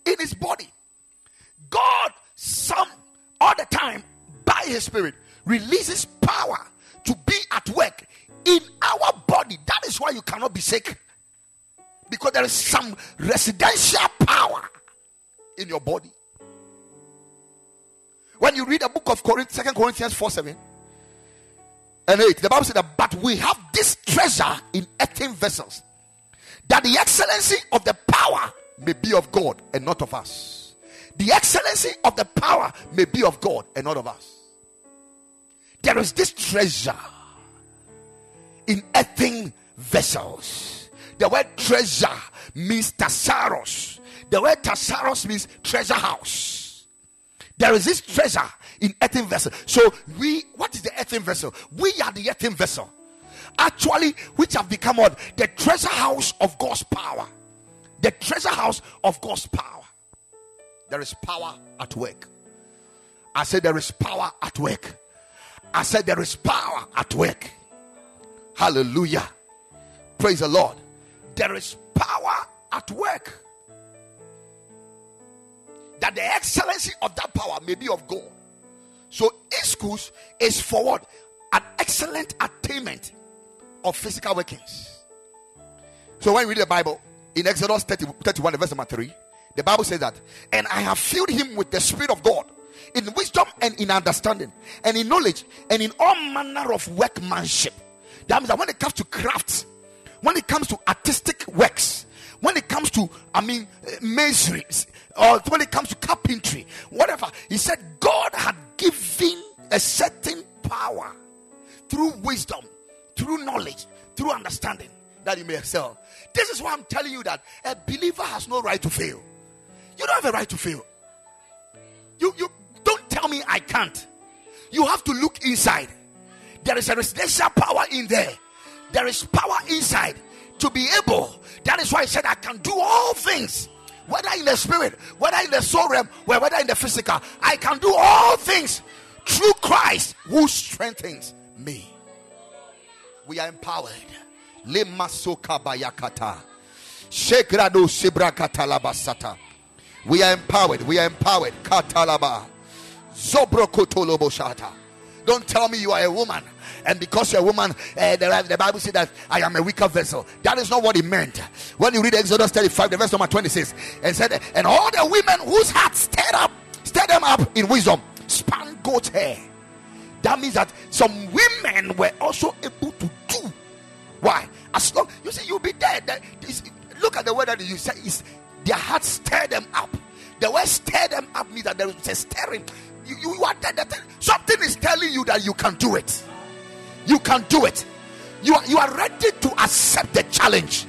In his body. God, some all the time, by his spirit, releases power to be at work in our body. That is why you cannot be sick. Because there is some residential power in your body. When you read the book of Corinthians, 2 Corinthians 4 7 and 8, the Bible said that, but we have this treasure in earthen vessels, that the excellency of the power may be of God and not of us. The excellency of the power may be of God and not of us. There is this treasure in earthen vessels. The word treasure means thesaurus. The word thesaurus means treasure house. There is this treasure in earthen vessel. So we, what is the earthen vessel? We are the earthen vessel. Actually, which have become what the treasure house of God's power. The treasure house of God's power. There is power at work. I said there is power at work. I said there is power at work. Hallelujah. Praise the Lord. There is power at work. That the excellency of that power may be of God. So, ischus is forward an excellent attainment of physical workings. So, when we read the Bible in Exodus 30, 31, verse number 3, the Bible says that, and I have filled him with the Spirit of God in wisdom and in understanding and in knowledge and in all manner of workmanship that means that when it comes to crafts, when it comes to artistic works, when it comes to, I mean, uh, masonry, or when it comes to carpentry, whatever, he said God had given a certain power through wisdom, through knowledge, through understanding that you may excel. This is why I'm telling you that a believer has no right to fail. You don't have a right to fail. You, you don't tell me I can't. You have to look inside. There is a residential power in there. There is power inside to be able. That is why I said I can do all things, whether in the spirit, whether in the soul realm, whether in the physical. I can do all things through Christ who strengthens me. We are empowered. We are empowered. We are empowered. Katalaba. Don't tell me you are a woman. And because you're a woman, uh, the, the, Bible says that I am a weaker vessel. That is not what it meant. When you read Exodus 35, the verse number 26, and said, And all the women whose hearts stirred up, stirred them up in wisdom, span goat hair. That means that some women were also able to do. Why? As long you see, you'll be dead. look at the word that you say is their hearts stir them up. The word stir them up means that there is a stirring you, you are. Something is telling you that you can do it. You can do it. You are, you are ready to accept the challenge.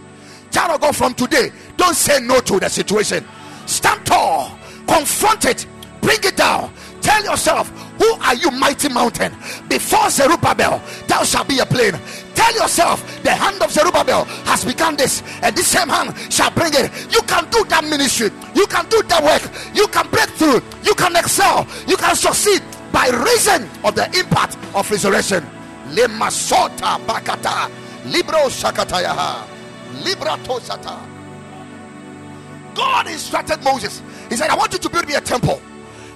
Child of God, from today, don't say no to the situation. Stand tall, confront it, bring it down. Tell yourself, Who are you, mighty mountain? Before Zerubbabel, thou shalt be a plain. Tell yourself, the hand of Zerubbabel has become this, and this same hand shall bring it. You can do that ministry, you can do that work, you can break through, you can excel, you can succeed by reason of the impact of resurrection. Lemasota bakata, libro shakatayaha, libra tosata. God instructed Moses. He said, I want you to build me a temple.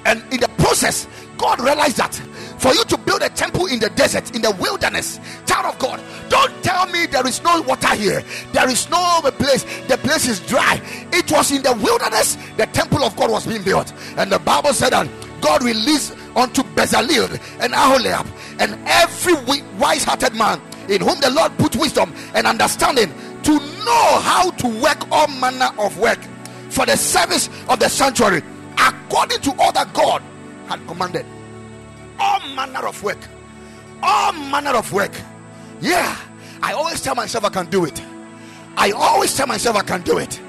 And in the process, God realized that for you to build a temple in the desert, in the wilderness, child of God, don't tell me there is no water here, there is no place, the place is dry. It was in the wilderness the temple of God was being built, and the Bible said that God released unto Bezalel and Aholiab and every wise hearted man in whom the Lord put wisdom and understanding to know how to work all manner of work for the service of the sanctuary according to all that God had commanded. All manner of work. All manner of work. Yeah. I always tell myself I can do it. I always tell myself I can do it.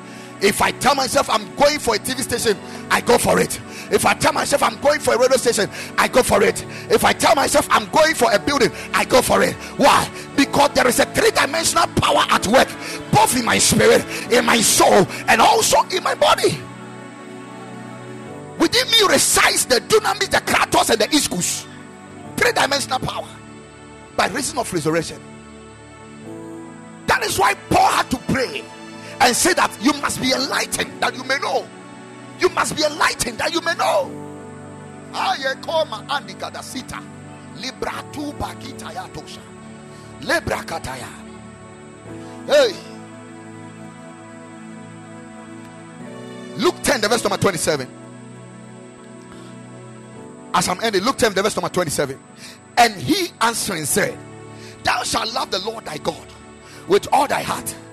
If I tell myself I'm going for a TV station, I go for it. If I tell myself I'm going for a radio station, I go for it. If I tell myself I'm going for a building, I go for it. Why? Because there is a three dimensional power at work, both in my spirit, in my soul, and also in my body. Within me resides the dunamis, the kratos, and the ischus. Three dimensional power by reason of resurrection. That is why Paul had to pray and say that you must be enlightened that you may know. You must be enlightened that you may know. Hey. Luke 10, the verse number 27. As I'm ending, Luke 10, the verse number 27. And he answering said, Thou shalt love the Lord thy God with all thy heart. *laughs*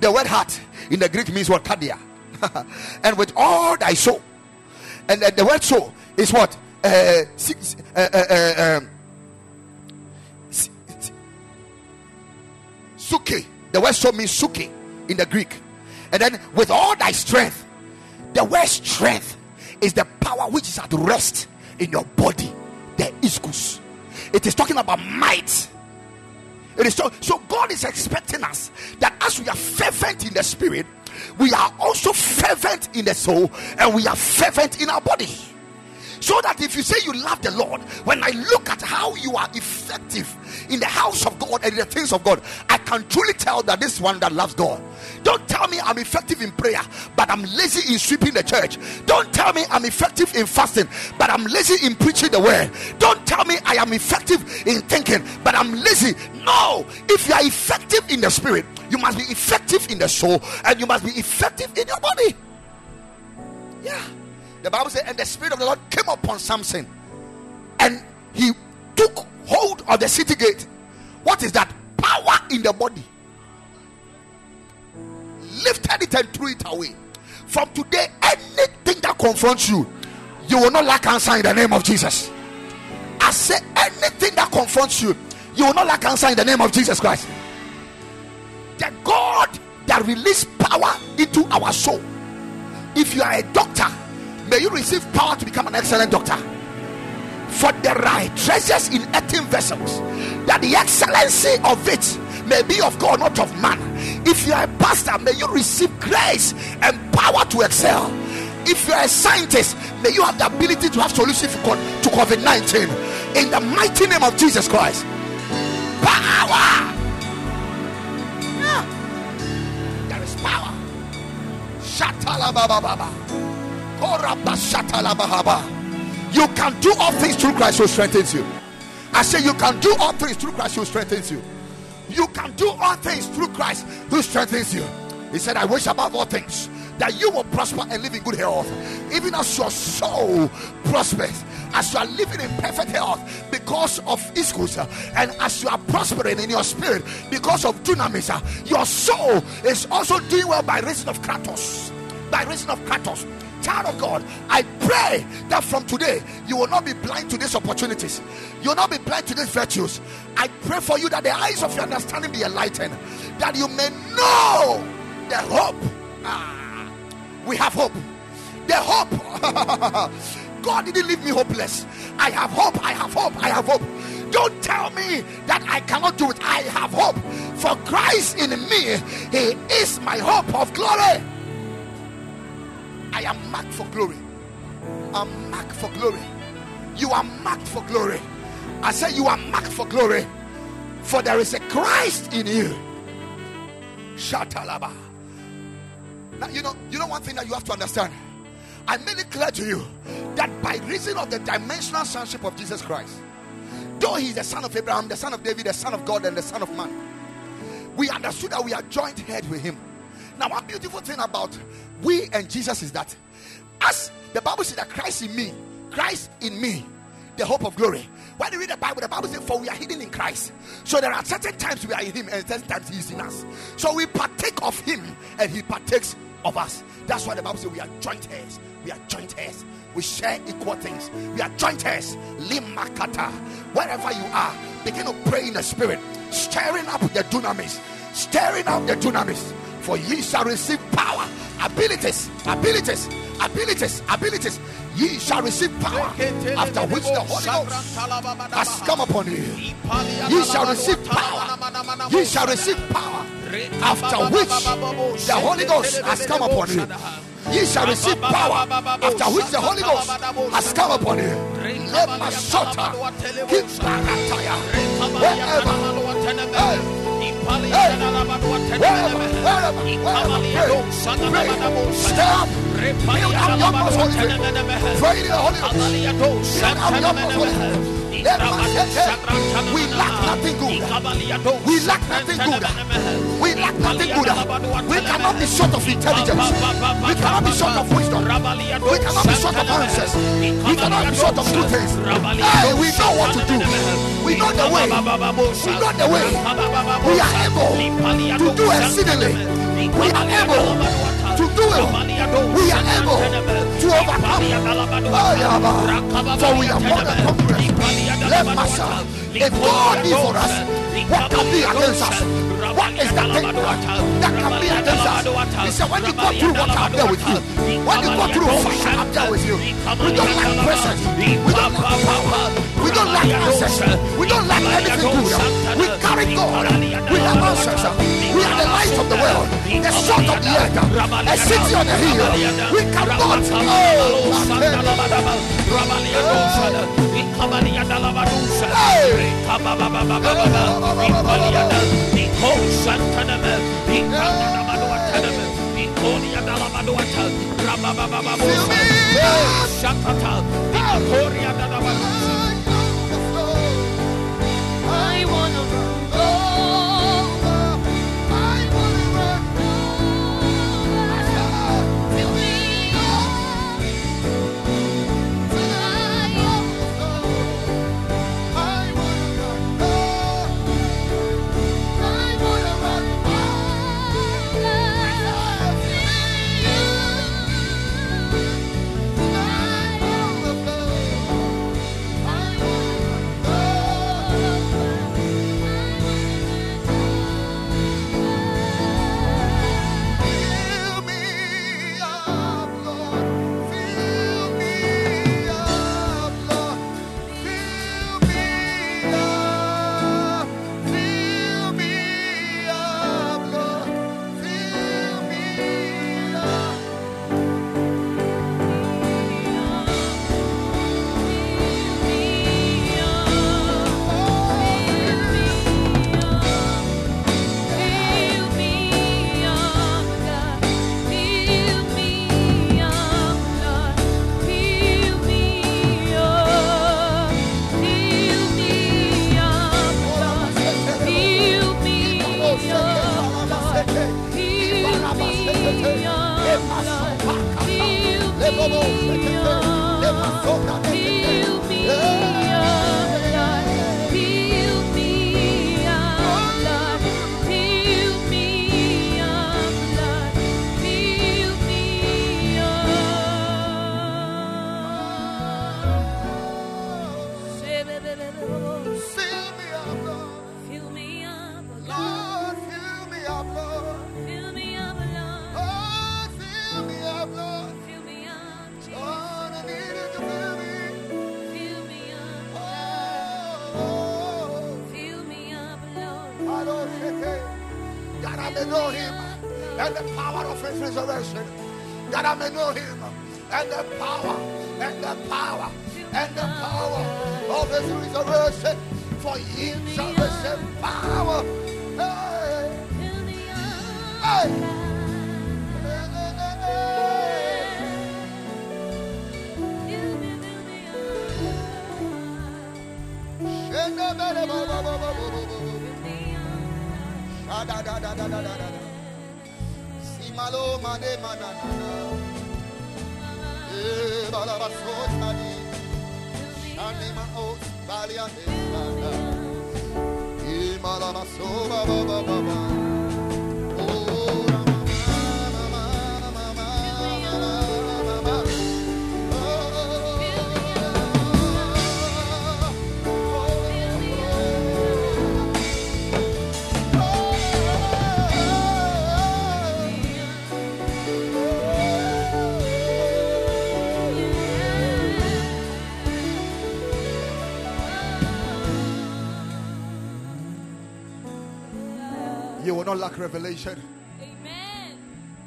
The word heart in the Greek means what? Cardia. *laughs* and with all thy soul. And the word soul is what? Uh, uh, uh, um, suke. The word soul means suke in the Greek. And then with all thy strength. The word strength is the power which is at rest in your body. The ischus. It is talking about might. It is so, so God is expecting us that as we are fervent in the spirit, we are also fervent in the soul and we are fervent in our body. So that if you say you love the Lord, when I look at how you are effective in the house of God and in the things of God, I can truly tell that this one that loves God. Don't tell me I'm effective in prayer, but I'm lazy in sweeping the church. Don't tell me I'm effective in fasting, but I'm lazy in preaching the word. Don't tell me I am effective in thinking, but I'm lazy. No, if you are effective in the spirit, you must be effective in the soul and you must be effective in your body. Yeah. The Bible says, and the Spirit of the Lord came upon Samson, and he took hold of the city gate. What is that? Power in the body. Lifted it and threw it away. From today, anything that confronts you, you will not lack answer in the name of Jesus. I say anything that confronts you, you will not lack answer in the name of Jesus Christ. The God that released power into our soul. If you are a doctor, May you receive power to become an excellent doctor. For there are treasures in earthen vessels, that the excellency of it may be of God, not of man. If you are a pastor, may you receive grace and power to excel. If you are a scientist, may you have the ability to have solution to COVID 19 in the mighty name of Jesus Christ. Power. There is power. Shatala baba baba. You can do all things through Christ who strengthens you. I say you can do all things through Christ who strengthens you. You can do all things through Christ who strengthens you. He said, I wish above all things that you will prosper and live in good health, even as your soul prospers, as you are living in perfect health because of ischus, uh, and as you are prospering in your spirit because of dunamis, uh, your soul is also doing well by reason of kratos. By reason of kratos child of God, I pray that from today you will not be blind to these opportunities, you will not be blind to these virtues. I pray for you that the eyes of your understanding be enlightened, that you may know the hope. Ah, we have hope. The hope. *laughs* God didn't leave me hopeless. I have hope. I have hope. I have hope. Don't tell me that I cannot do it. I have hope. For Christ in me, He is my hope of glory. I am marked for glory. I'm marked for glory. You are marked for glory. I say you are marked for glory. For there is a Christ in you. Shatalaba. Now you know, you know one thing that you have to understand. I made it clear to you that by reason of the dimensional sonship of Jesus Christ, though he is the son of Abraham, the son of David, the son of God, and the son of man, we understood that we are joint head with him. Now, one beautiful thing about we and Jesus is that as the Bible says that Christ in me, Christ in me, the hope of glory. When you read the Bible, the Bible says, For we are hidden in Christ. So there are certain times we are in Him and certain times He is in us. So we partake of Him and He partakes of us. That's why the Bible says we are joint heirs. We are joint heirs. We share equal things. We are joint heirs. Limakata. Wherever you are, begin to pray in the spirit, stirring up the dunamis, stirring up the dunamis for ye shall receive power, abilities, abilities, abilities, abilities. Ye shall receive power after which the Holy Ghost has come upon you. Ye shall receive power. Ye shall receive power after which the Holy Ghost has come upon you. Ye shall receive power after which the Holy Ghost has come upon you. Let my shelter keep wherever. Hey. Stop. Build up your most holy faith. Your most. We lack nothing good. We lack nothing good. We lack nothing good. We cannot be short of intelligence. We cannot be short of wisdom. We cannot be short of answers. We cannot be short of good things. Hey, we know what to do. We know the way. We know the way. We are able to do exceedingly. We are able to do it. We are able to overcome. For we are more than conquerors. Let Master, if God be for us, what can be against us? What is that thing that can be against us? He said, when you go through what I'm there with you, when you go through fire, I'm there with you. We don't like presence. We don't like power. We don't like answers. We don't like anything good. We carry God. We have answers. We are the light of the world, the salt of the earth city on hill. We cannot. Oh, I wanna Heal me. may know him and the power of his resurrection. That I may know him and the power and the power and the power of his resurrection. For him shall receive power. Hey. Hey. da da da da da da da. da. Simalo made manana. E balabaso tani. Shani ma o valia de mana. E malabaso ba ba ba ba ba. Not lack revelation. Amen.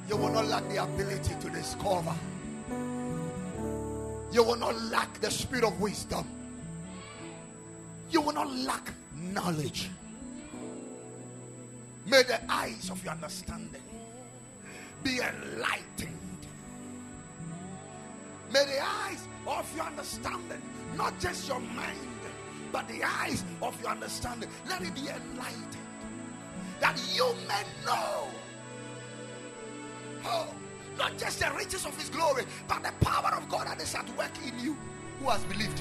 You will not lack the ability to discover. You will not lack the spirit of wisdom. You will not lack knowledge. May the eyes of your understanding be enlightened. May the eyes of your understanding, not just your mind, but the eyes of your understanding, let it be enlightened. That you may know. Oh, not just the riches of his glory, but the power of God that is at work in you who has believed.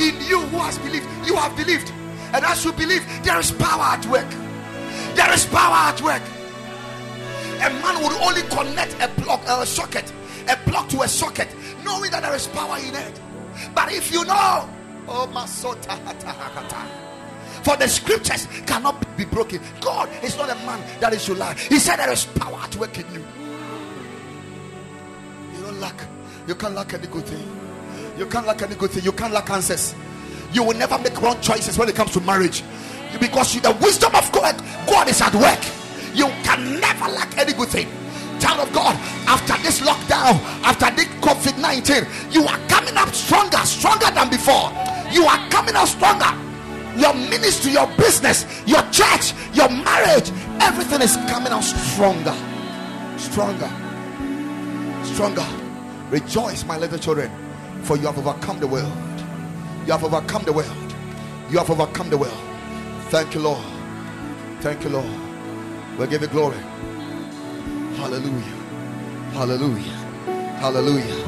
In you who has believed, you have believed. And as you believe, there is power at work. There is power at work. A man would only connect a plug, a socket, a plug to a socket, knowing that there is power in it. But if you know, oh masota, for the scriptures cannot be broken. God is not a man that is to lie. He said there is power at work in you. You don't lack. You can't lack any good thing. You can't lack any good thing. You can't lack answers. You will never make wrong choices when it comes to marriage. Because you, the wisdom of God, God is at work. You can never lack any good thing. Child of God, after this lockdown, after this COVID 19, you are coming up stronger, stronger than before. You are coming up stronger. Your ministry, your business, your church, your marriage, everything is coming out stronger. Stronger. Stronger. Rejoice, my little children, for you have overcome the world. You have overcome the world. You have overcome the world. Thank you, Lord. Thank you, Lord. We'll give you glory. Hallelujah. Hallelujah. Hallelujah.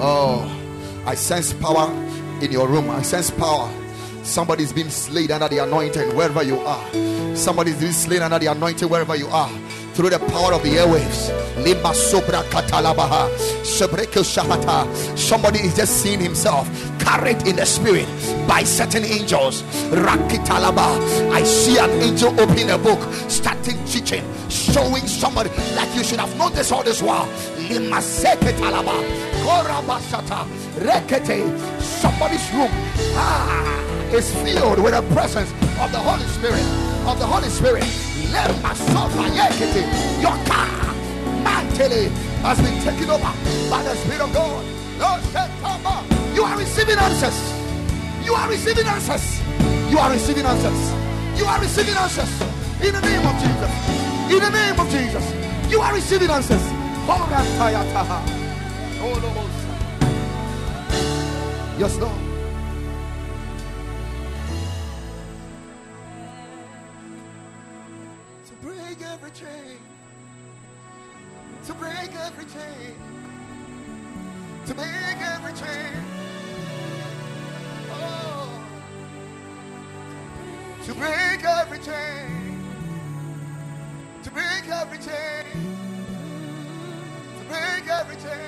Oh, I sense power in your room. I sense power. Somebody's been slain under the anointing wherever you are. Somebody's been slain under the anointing wherever you are. Through the power of the airwaves. Lima sobra katalabaha. Shahata. Somebody is just seeing himself carried in the spirit by certain angels. Rakitalaba. I see an angel opening a book, starting teaching, showing somebody like you should have this all this while. Lima seketalaba. Korabashata. Rekete. Somebody's room ah, is filled with the presence of the Holy Spirit. Of the Holy Spirit. Sopa yekete. Your car, mantele, has been taken over by the Spirit of God. You are receiving answers. You are receiving answers. You are receiving answers. You are receiving answers. In the name of Jesus. In the name of Jesus. You are receiving answers. Yes, Lord. To break every chain. To break every chain. Oh. To break every chain. To break every chain. To break every chain.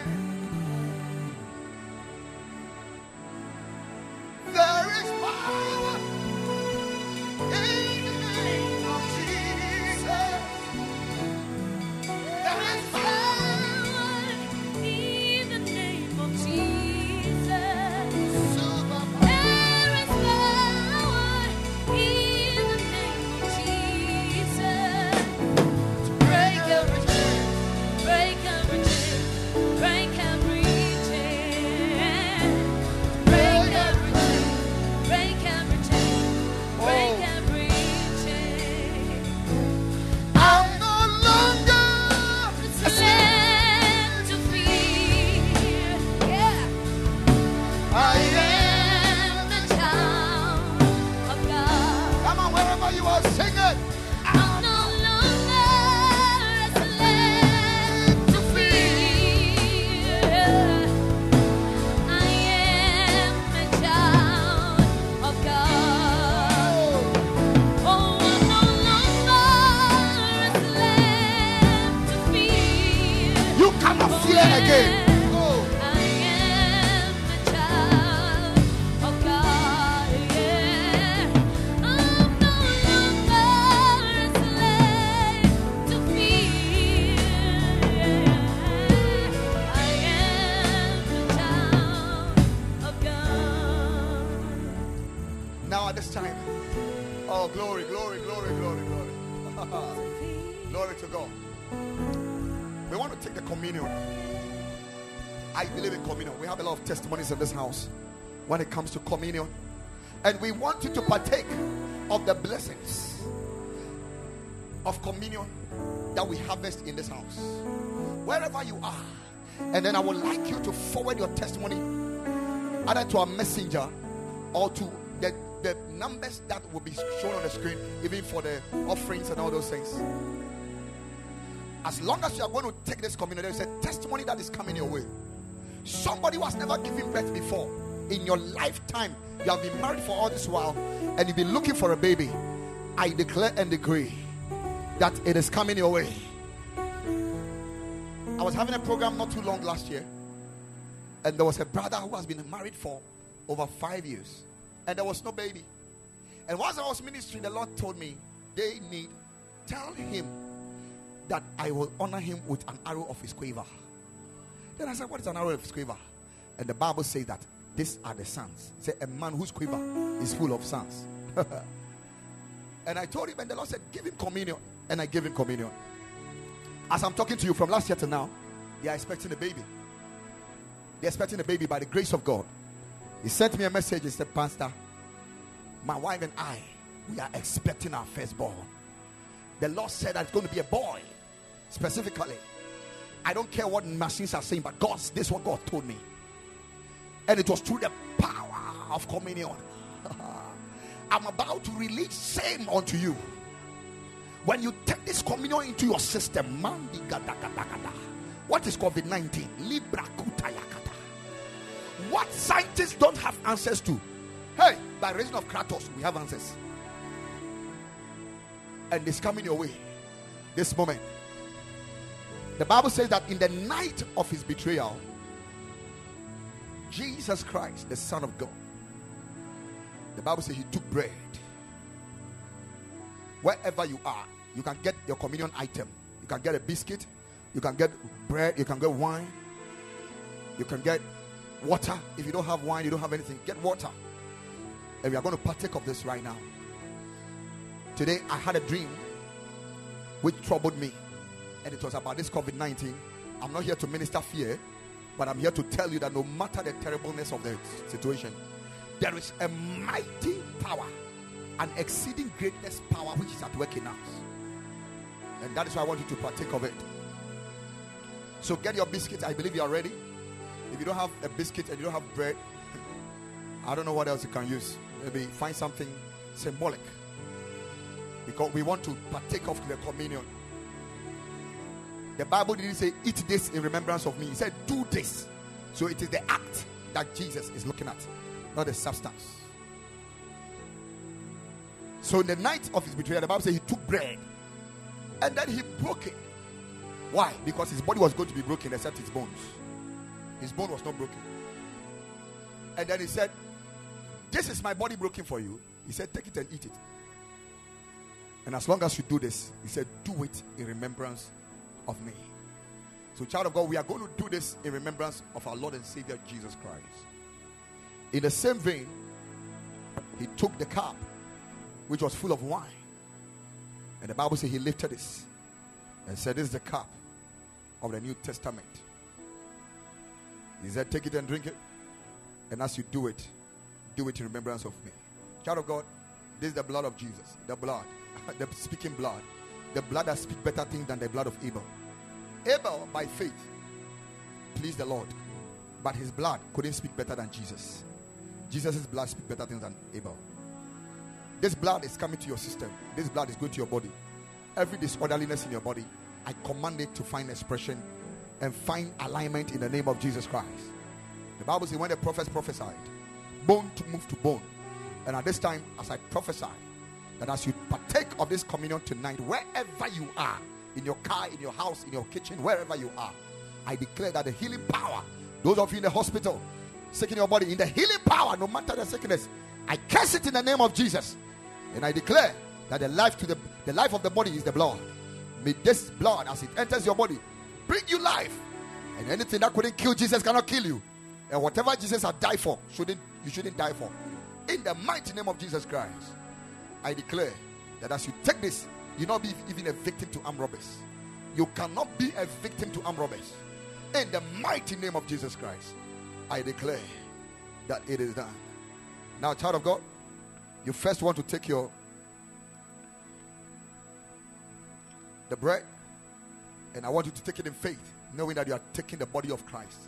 Testimonies in this house when it comes to communion. And we want you to partake of the blessings of communion that we harvest in this house. Wherever you are. And then I would like you to forward your testimony either to a messenger or to the, the numbers that will be shown on the screen, even for the offerings and all those things. As long as you are going to take this communion, there is a testimony that is coming your way. Somebody who has never given birth before in your lifetime, you have been married for all this while, and you've been looking for a baby. I declare and decree that it is coming your way. I was having a program not too long last year, and there was a brother who has been married for over five years, and there was no baby. And once I was ministering, the Lord told me they need tell him that I will honor him with an arrow of his quiver. Then I said, What is an arrow of quiver? And the Bible says that these are the sons. Said, A man whose quiver is full of sons. *laughs* and I told him, and the Lord said, Give him communion. And I gave him communion. As I'm talking to you from last year to now, they are expecting a baby. They're expecting a baby by the grace of God. He sent me a message. He said, Pastor, my wife and I, we are expecting our firstborn. The Lord said that it's going to be a boy, specifically. I don't care what machines are saying, but God, this is what God told me. And it was through the power of communion. *laughs* I'm about to release same unto you. When you take this communion into your system, what is COVID 19? Libra kutayakata. What scientists don't have answers to. Hey, by reason of Kratos, we have answers. And it's coming your way this moment. The Bible says that in the night of his betrayal, Jesus Christ, the Son of God, the Bible says he took bread. Wherever you are, you can get your communion item. You can get a biscuit, you can get bread, you can get wine, you can get water. If you don't have wine, you don't have anything, get water. And we are going to partake of this right now. Today, I had a dream which troubled me, and it was about this COVID 19. I'm not here to minister fear, but I'm here to tell you that no matter the terribleness of the situation, there is a mighty power, an exceeding greatness power which is at work in us. And that is why I want you to partake of it. So get your biscuits. I believe you are ready. If you don't have a biscuit and you don't have bread, *laughs* I don't know what else you can use. Maybe find something symbolic. Because we want to partake of the communion. The Bible didn't say, Eat this in remembrance of me. He said, Do this. So it is the act that Jesus is looking at, not the substance. So in the night of his betrayal, the Bible says he took bread and then he broke it. Why? Because his body was going to be broken except his bones. His bone was not broken. And then he said, This is my body broken for you. He said, Take it and eat it. And as long as you do this, he said, Do it in remembrance of me. So, child of God, we are going to do this in remembrance of our Lord and Savior Jesus Christ. In the same vein, he took the cup, which was full of wine. And the Bible says he lifted this and said, This is the cup of the New Testament. He said, Take it and drink it. And as you do it, do it in remembrance of me. Child of God, this is the blood of Jesus. The blood, *laughs* the speaking blood. The blood that speaks better things than the blood of Abel. Abel, by faith, pleased the Lord. But his blood couldn't speak better than Jesus. Jesus' blood speaks better things than Abel. This blood is coming to your system. This blood is going to your body. Every disorderliness in your body, I command it to find expression and find alignment in the name of Jesus Christ. The Bible says when the prophets prophesied, bone to move to bone. And at this time, as I prophesy, that as you partake of this communion tonight, wherever you are, in your car, in your house, in your kitchen, wherever you are, I declare that the healing power, those of you in the hospital, sick in your body, in the healing power, no matter the sickness, I curse it in the name of Jesus. And I declare that the life to the the life of the body is the blood. May this blood, as it enters your body, bring you life. And anything that couldn't kill Jesus cannot kill you. And whatever Jesus had died for, shouldn't you shouldn't die for. In the mighty name of Jesus Christ, I declare that as you take this, You not be even a victim to armed robbers. You cannot be a victim to armed robbers. In the mighty name of Jesus Christ, I declare that it is done. Now, child of God, you first want to take your the bread, and I want you to take it in faith, knowing that you are taking the body of Christ.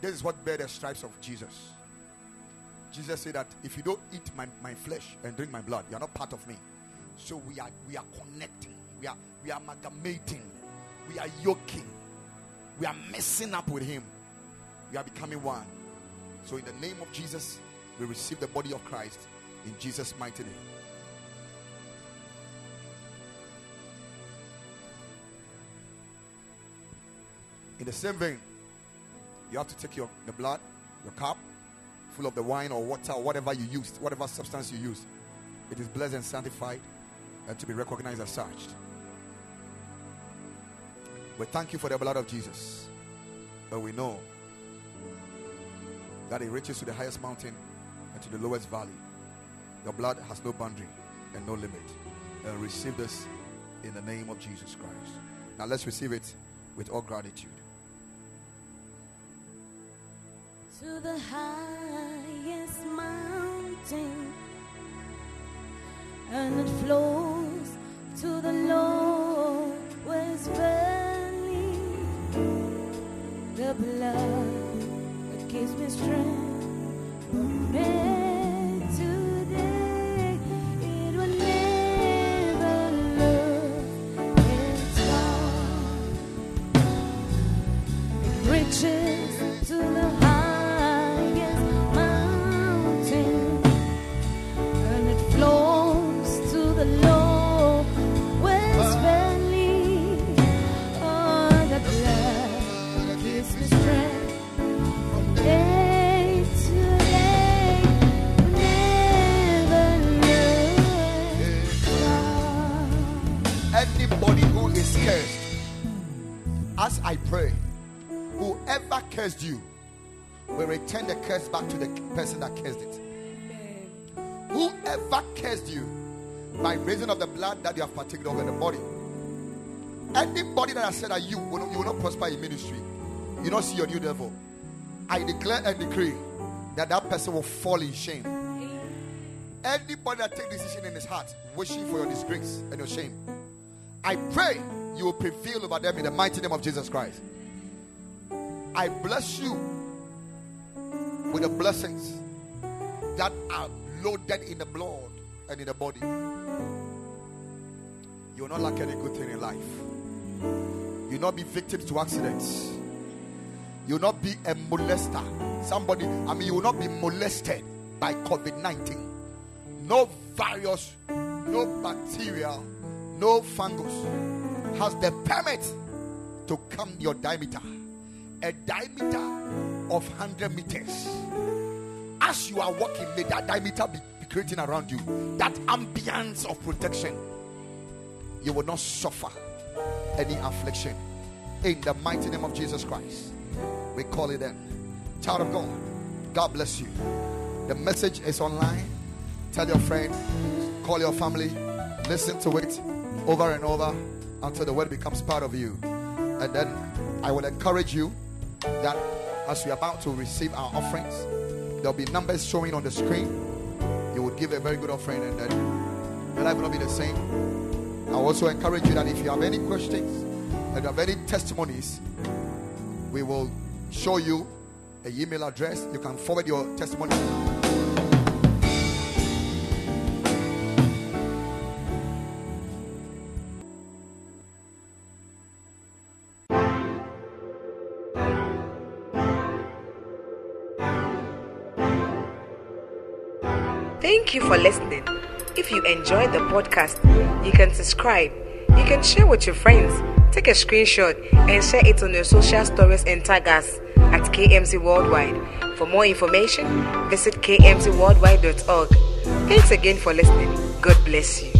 This is what bear the stripes of Jesus. Jesus said that if you don't eat my, my flesh and drink my blood, you are not part of me. So we are we are connecting, we are we are amalgamating, we are yoking, we are messing up with him, we are becoming one. So in the name of Jesus, we receive the body of Christ in Jesus' mighty name. In the same vein, you have to take your the blood, your cup, full of the wine or water or whatever you used, whatever substance you used. It is blessed and sanctified and to be recognized as such. We thank you for the blood of Jesus. But we know that it reaches to the highest mountain and to the lowest valley. Your blood has no boundary and no limit. And receive this in the name of Jesus Christ. Now let's receive it with all gratitude. To the highest mountain and it flows to the lowest valley. The blood that gives me strength God. Anybody who is cursed, as I pray, whoever cursed you will return the curse back to the person that cursed it. Whoever cursed you by reason of the blood that you have partaken of in the body. Anybody that has said that you will not, you will not prosper in ministry, you do not see your new devil. I declare and decree that that person will fall in shame. Anybody that take decision in his heart, wishing for your disgrace and your shame, I pray you will prevail over them in the mighty name of Jesus Christ. I bless you with the blessings that are loaded in the blood and in the body. You will not lack any good thing in life. You will not be victims to accidents. You will not be a molester. Somebody, I mean, you will not be molested by COVID 19. No virus, no bacteria, no fungus has the permit to come your diameter. A diameter of 100 meters. As you are walking, may that diameter be, be creating around you. That ambience of protection. You will not suffer any affliction. In the mighty name of Jesus Christ, we call it in. Child of God, God bless you. The message is online. Tell your friend, call your family, listen to it over and over until the word becomes part of you. And then I will encourage you that as we're about to receive our offerings, there'll be numbers showing on the screen. You would give a very good offering, and then your life will not be the same. I also encourage you that if you have any questions and you have any testimonies, we will show you a email address. You can forward your testimony. For listening. If you enjoyed the podcast, you can subscribe. You can share with your friends. Take a screenshot and share it on your social stories and tag us at KMC Worldwide. For more information, visit kmcworldwide.org. Thanks again for listening. God bless you.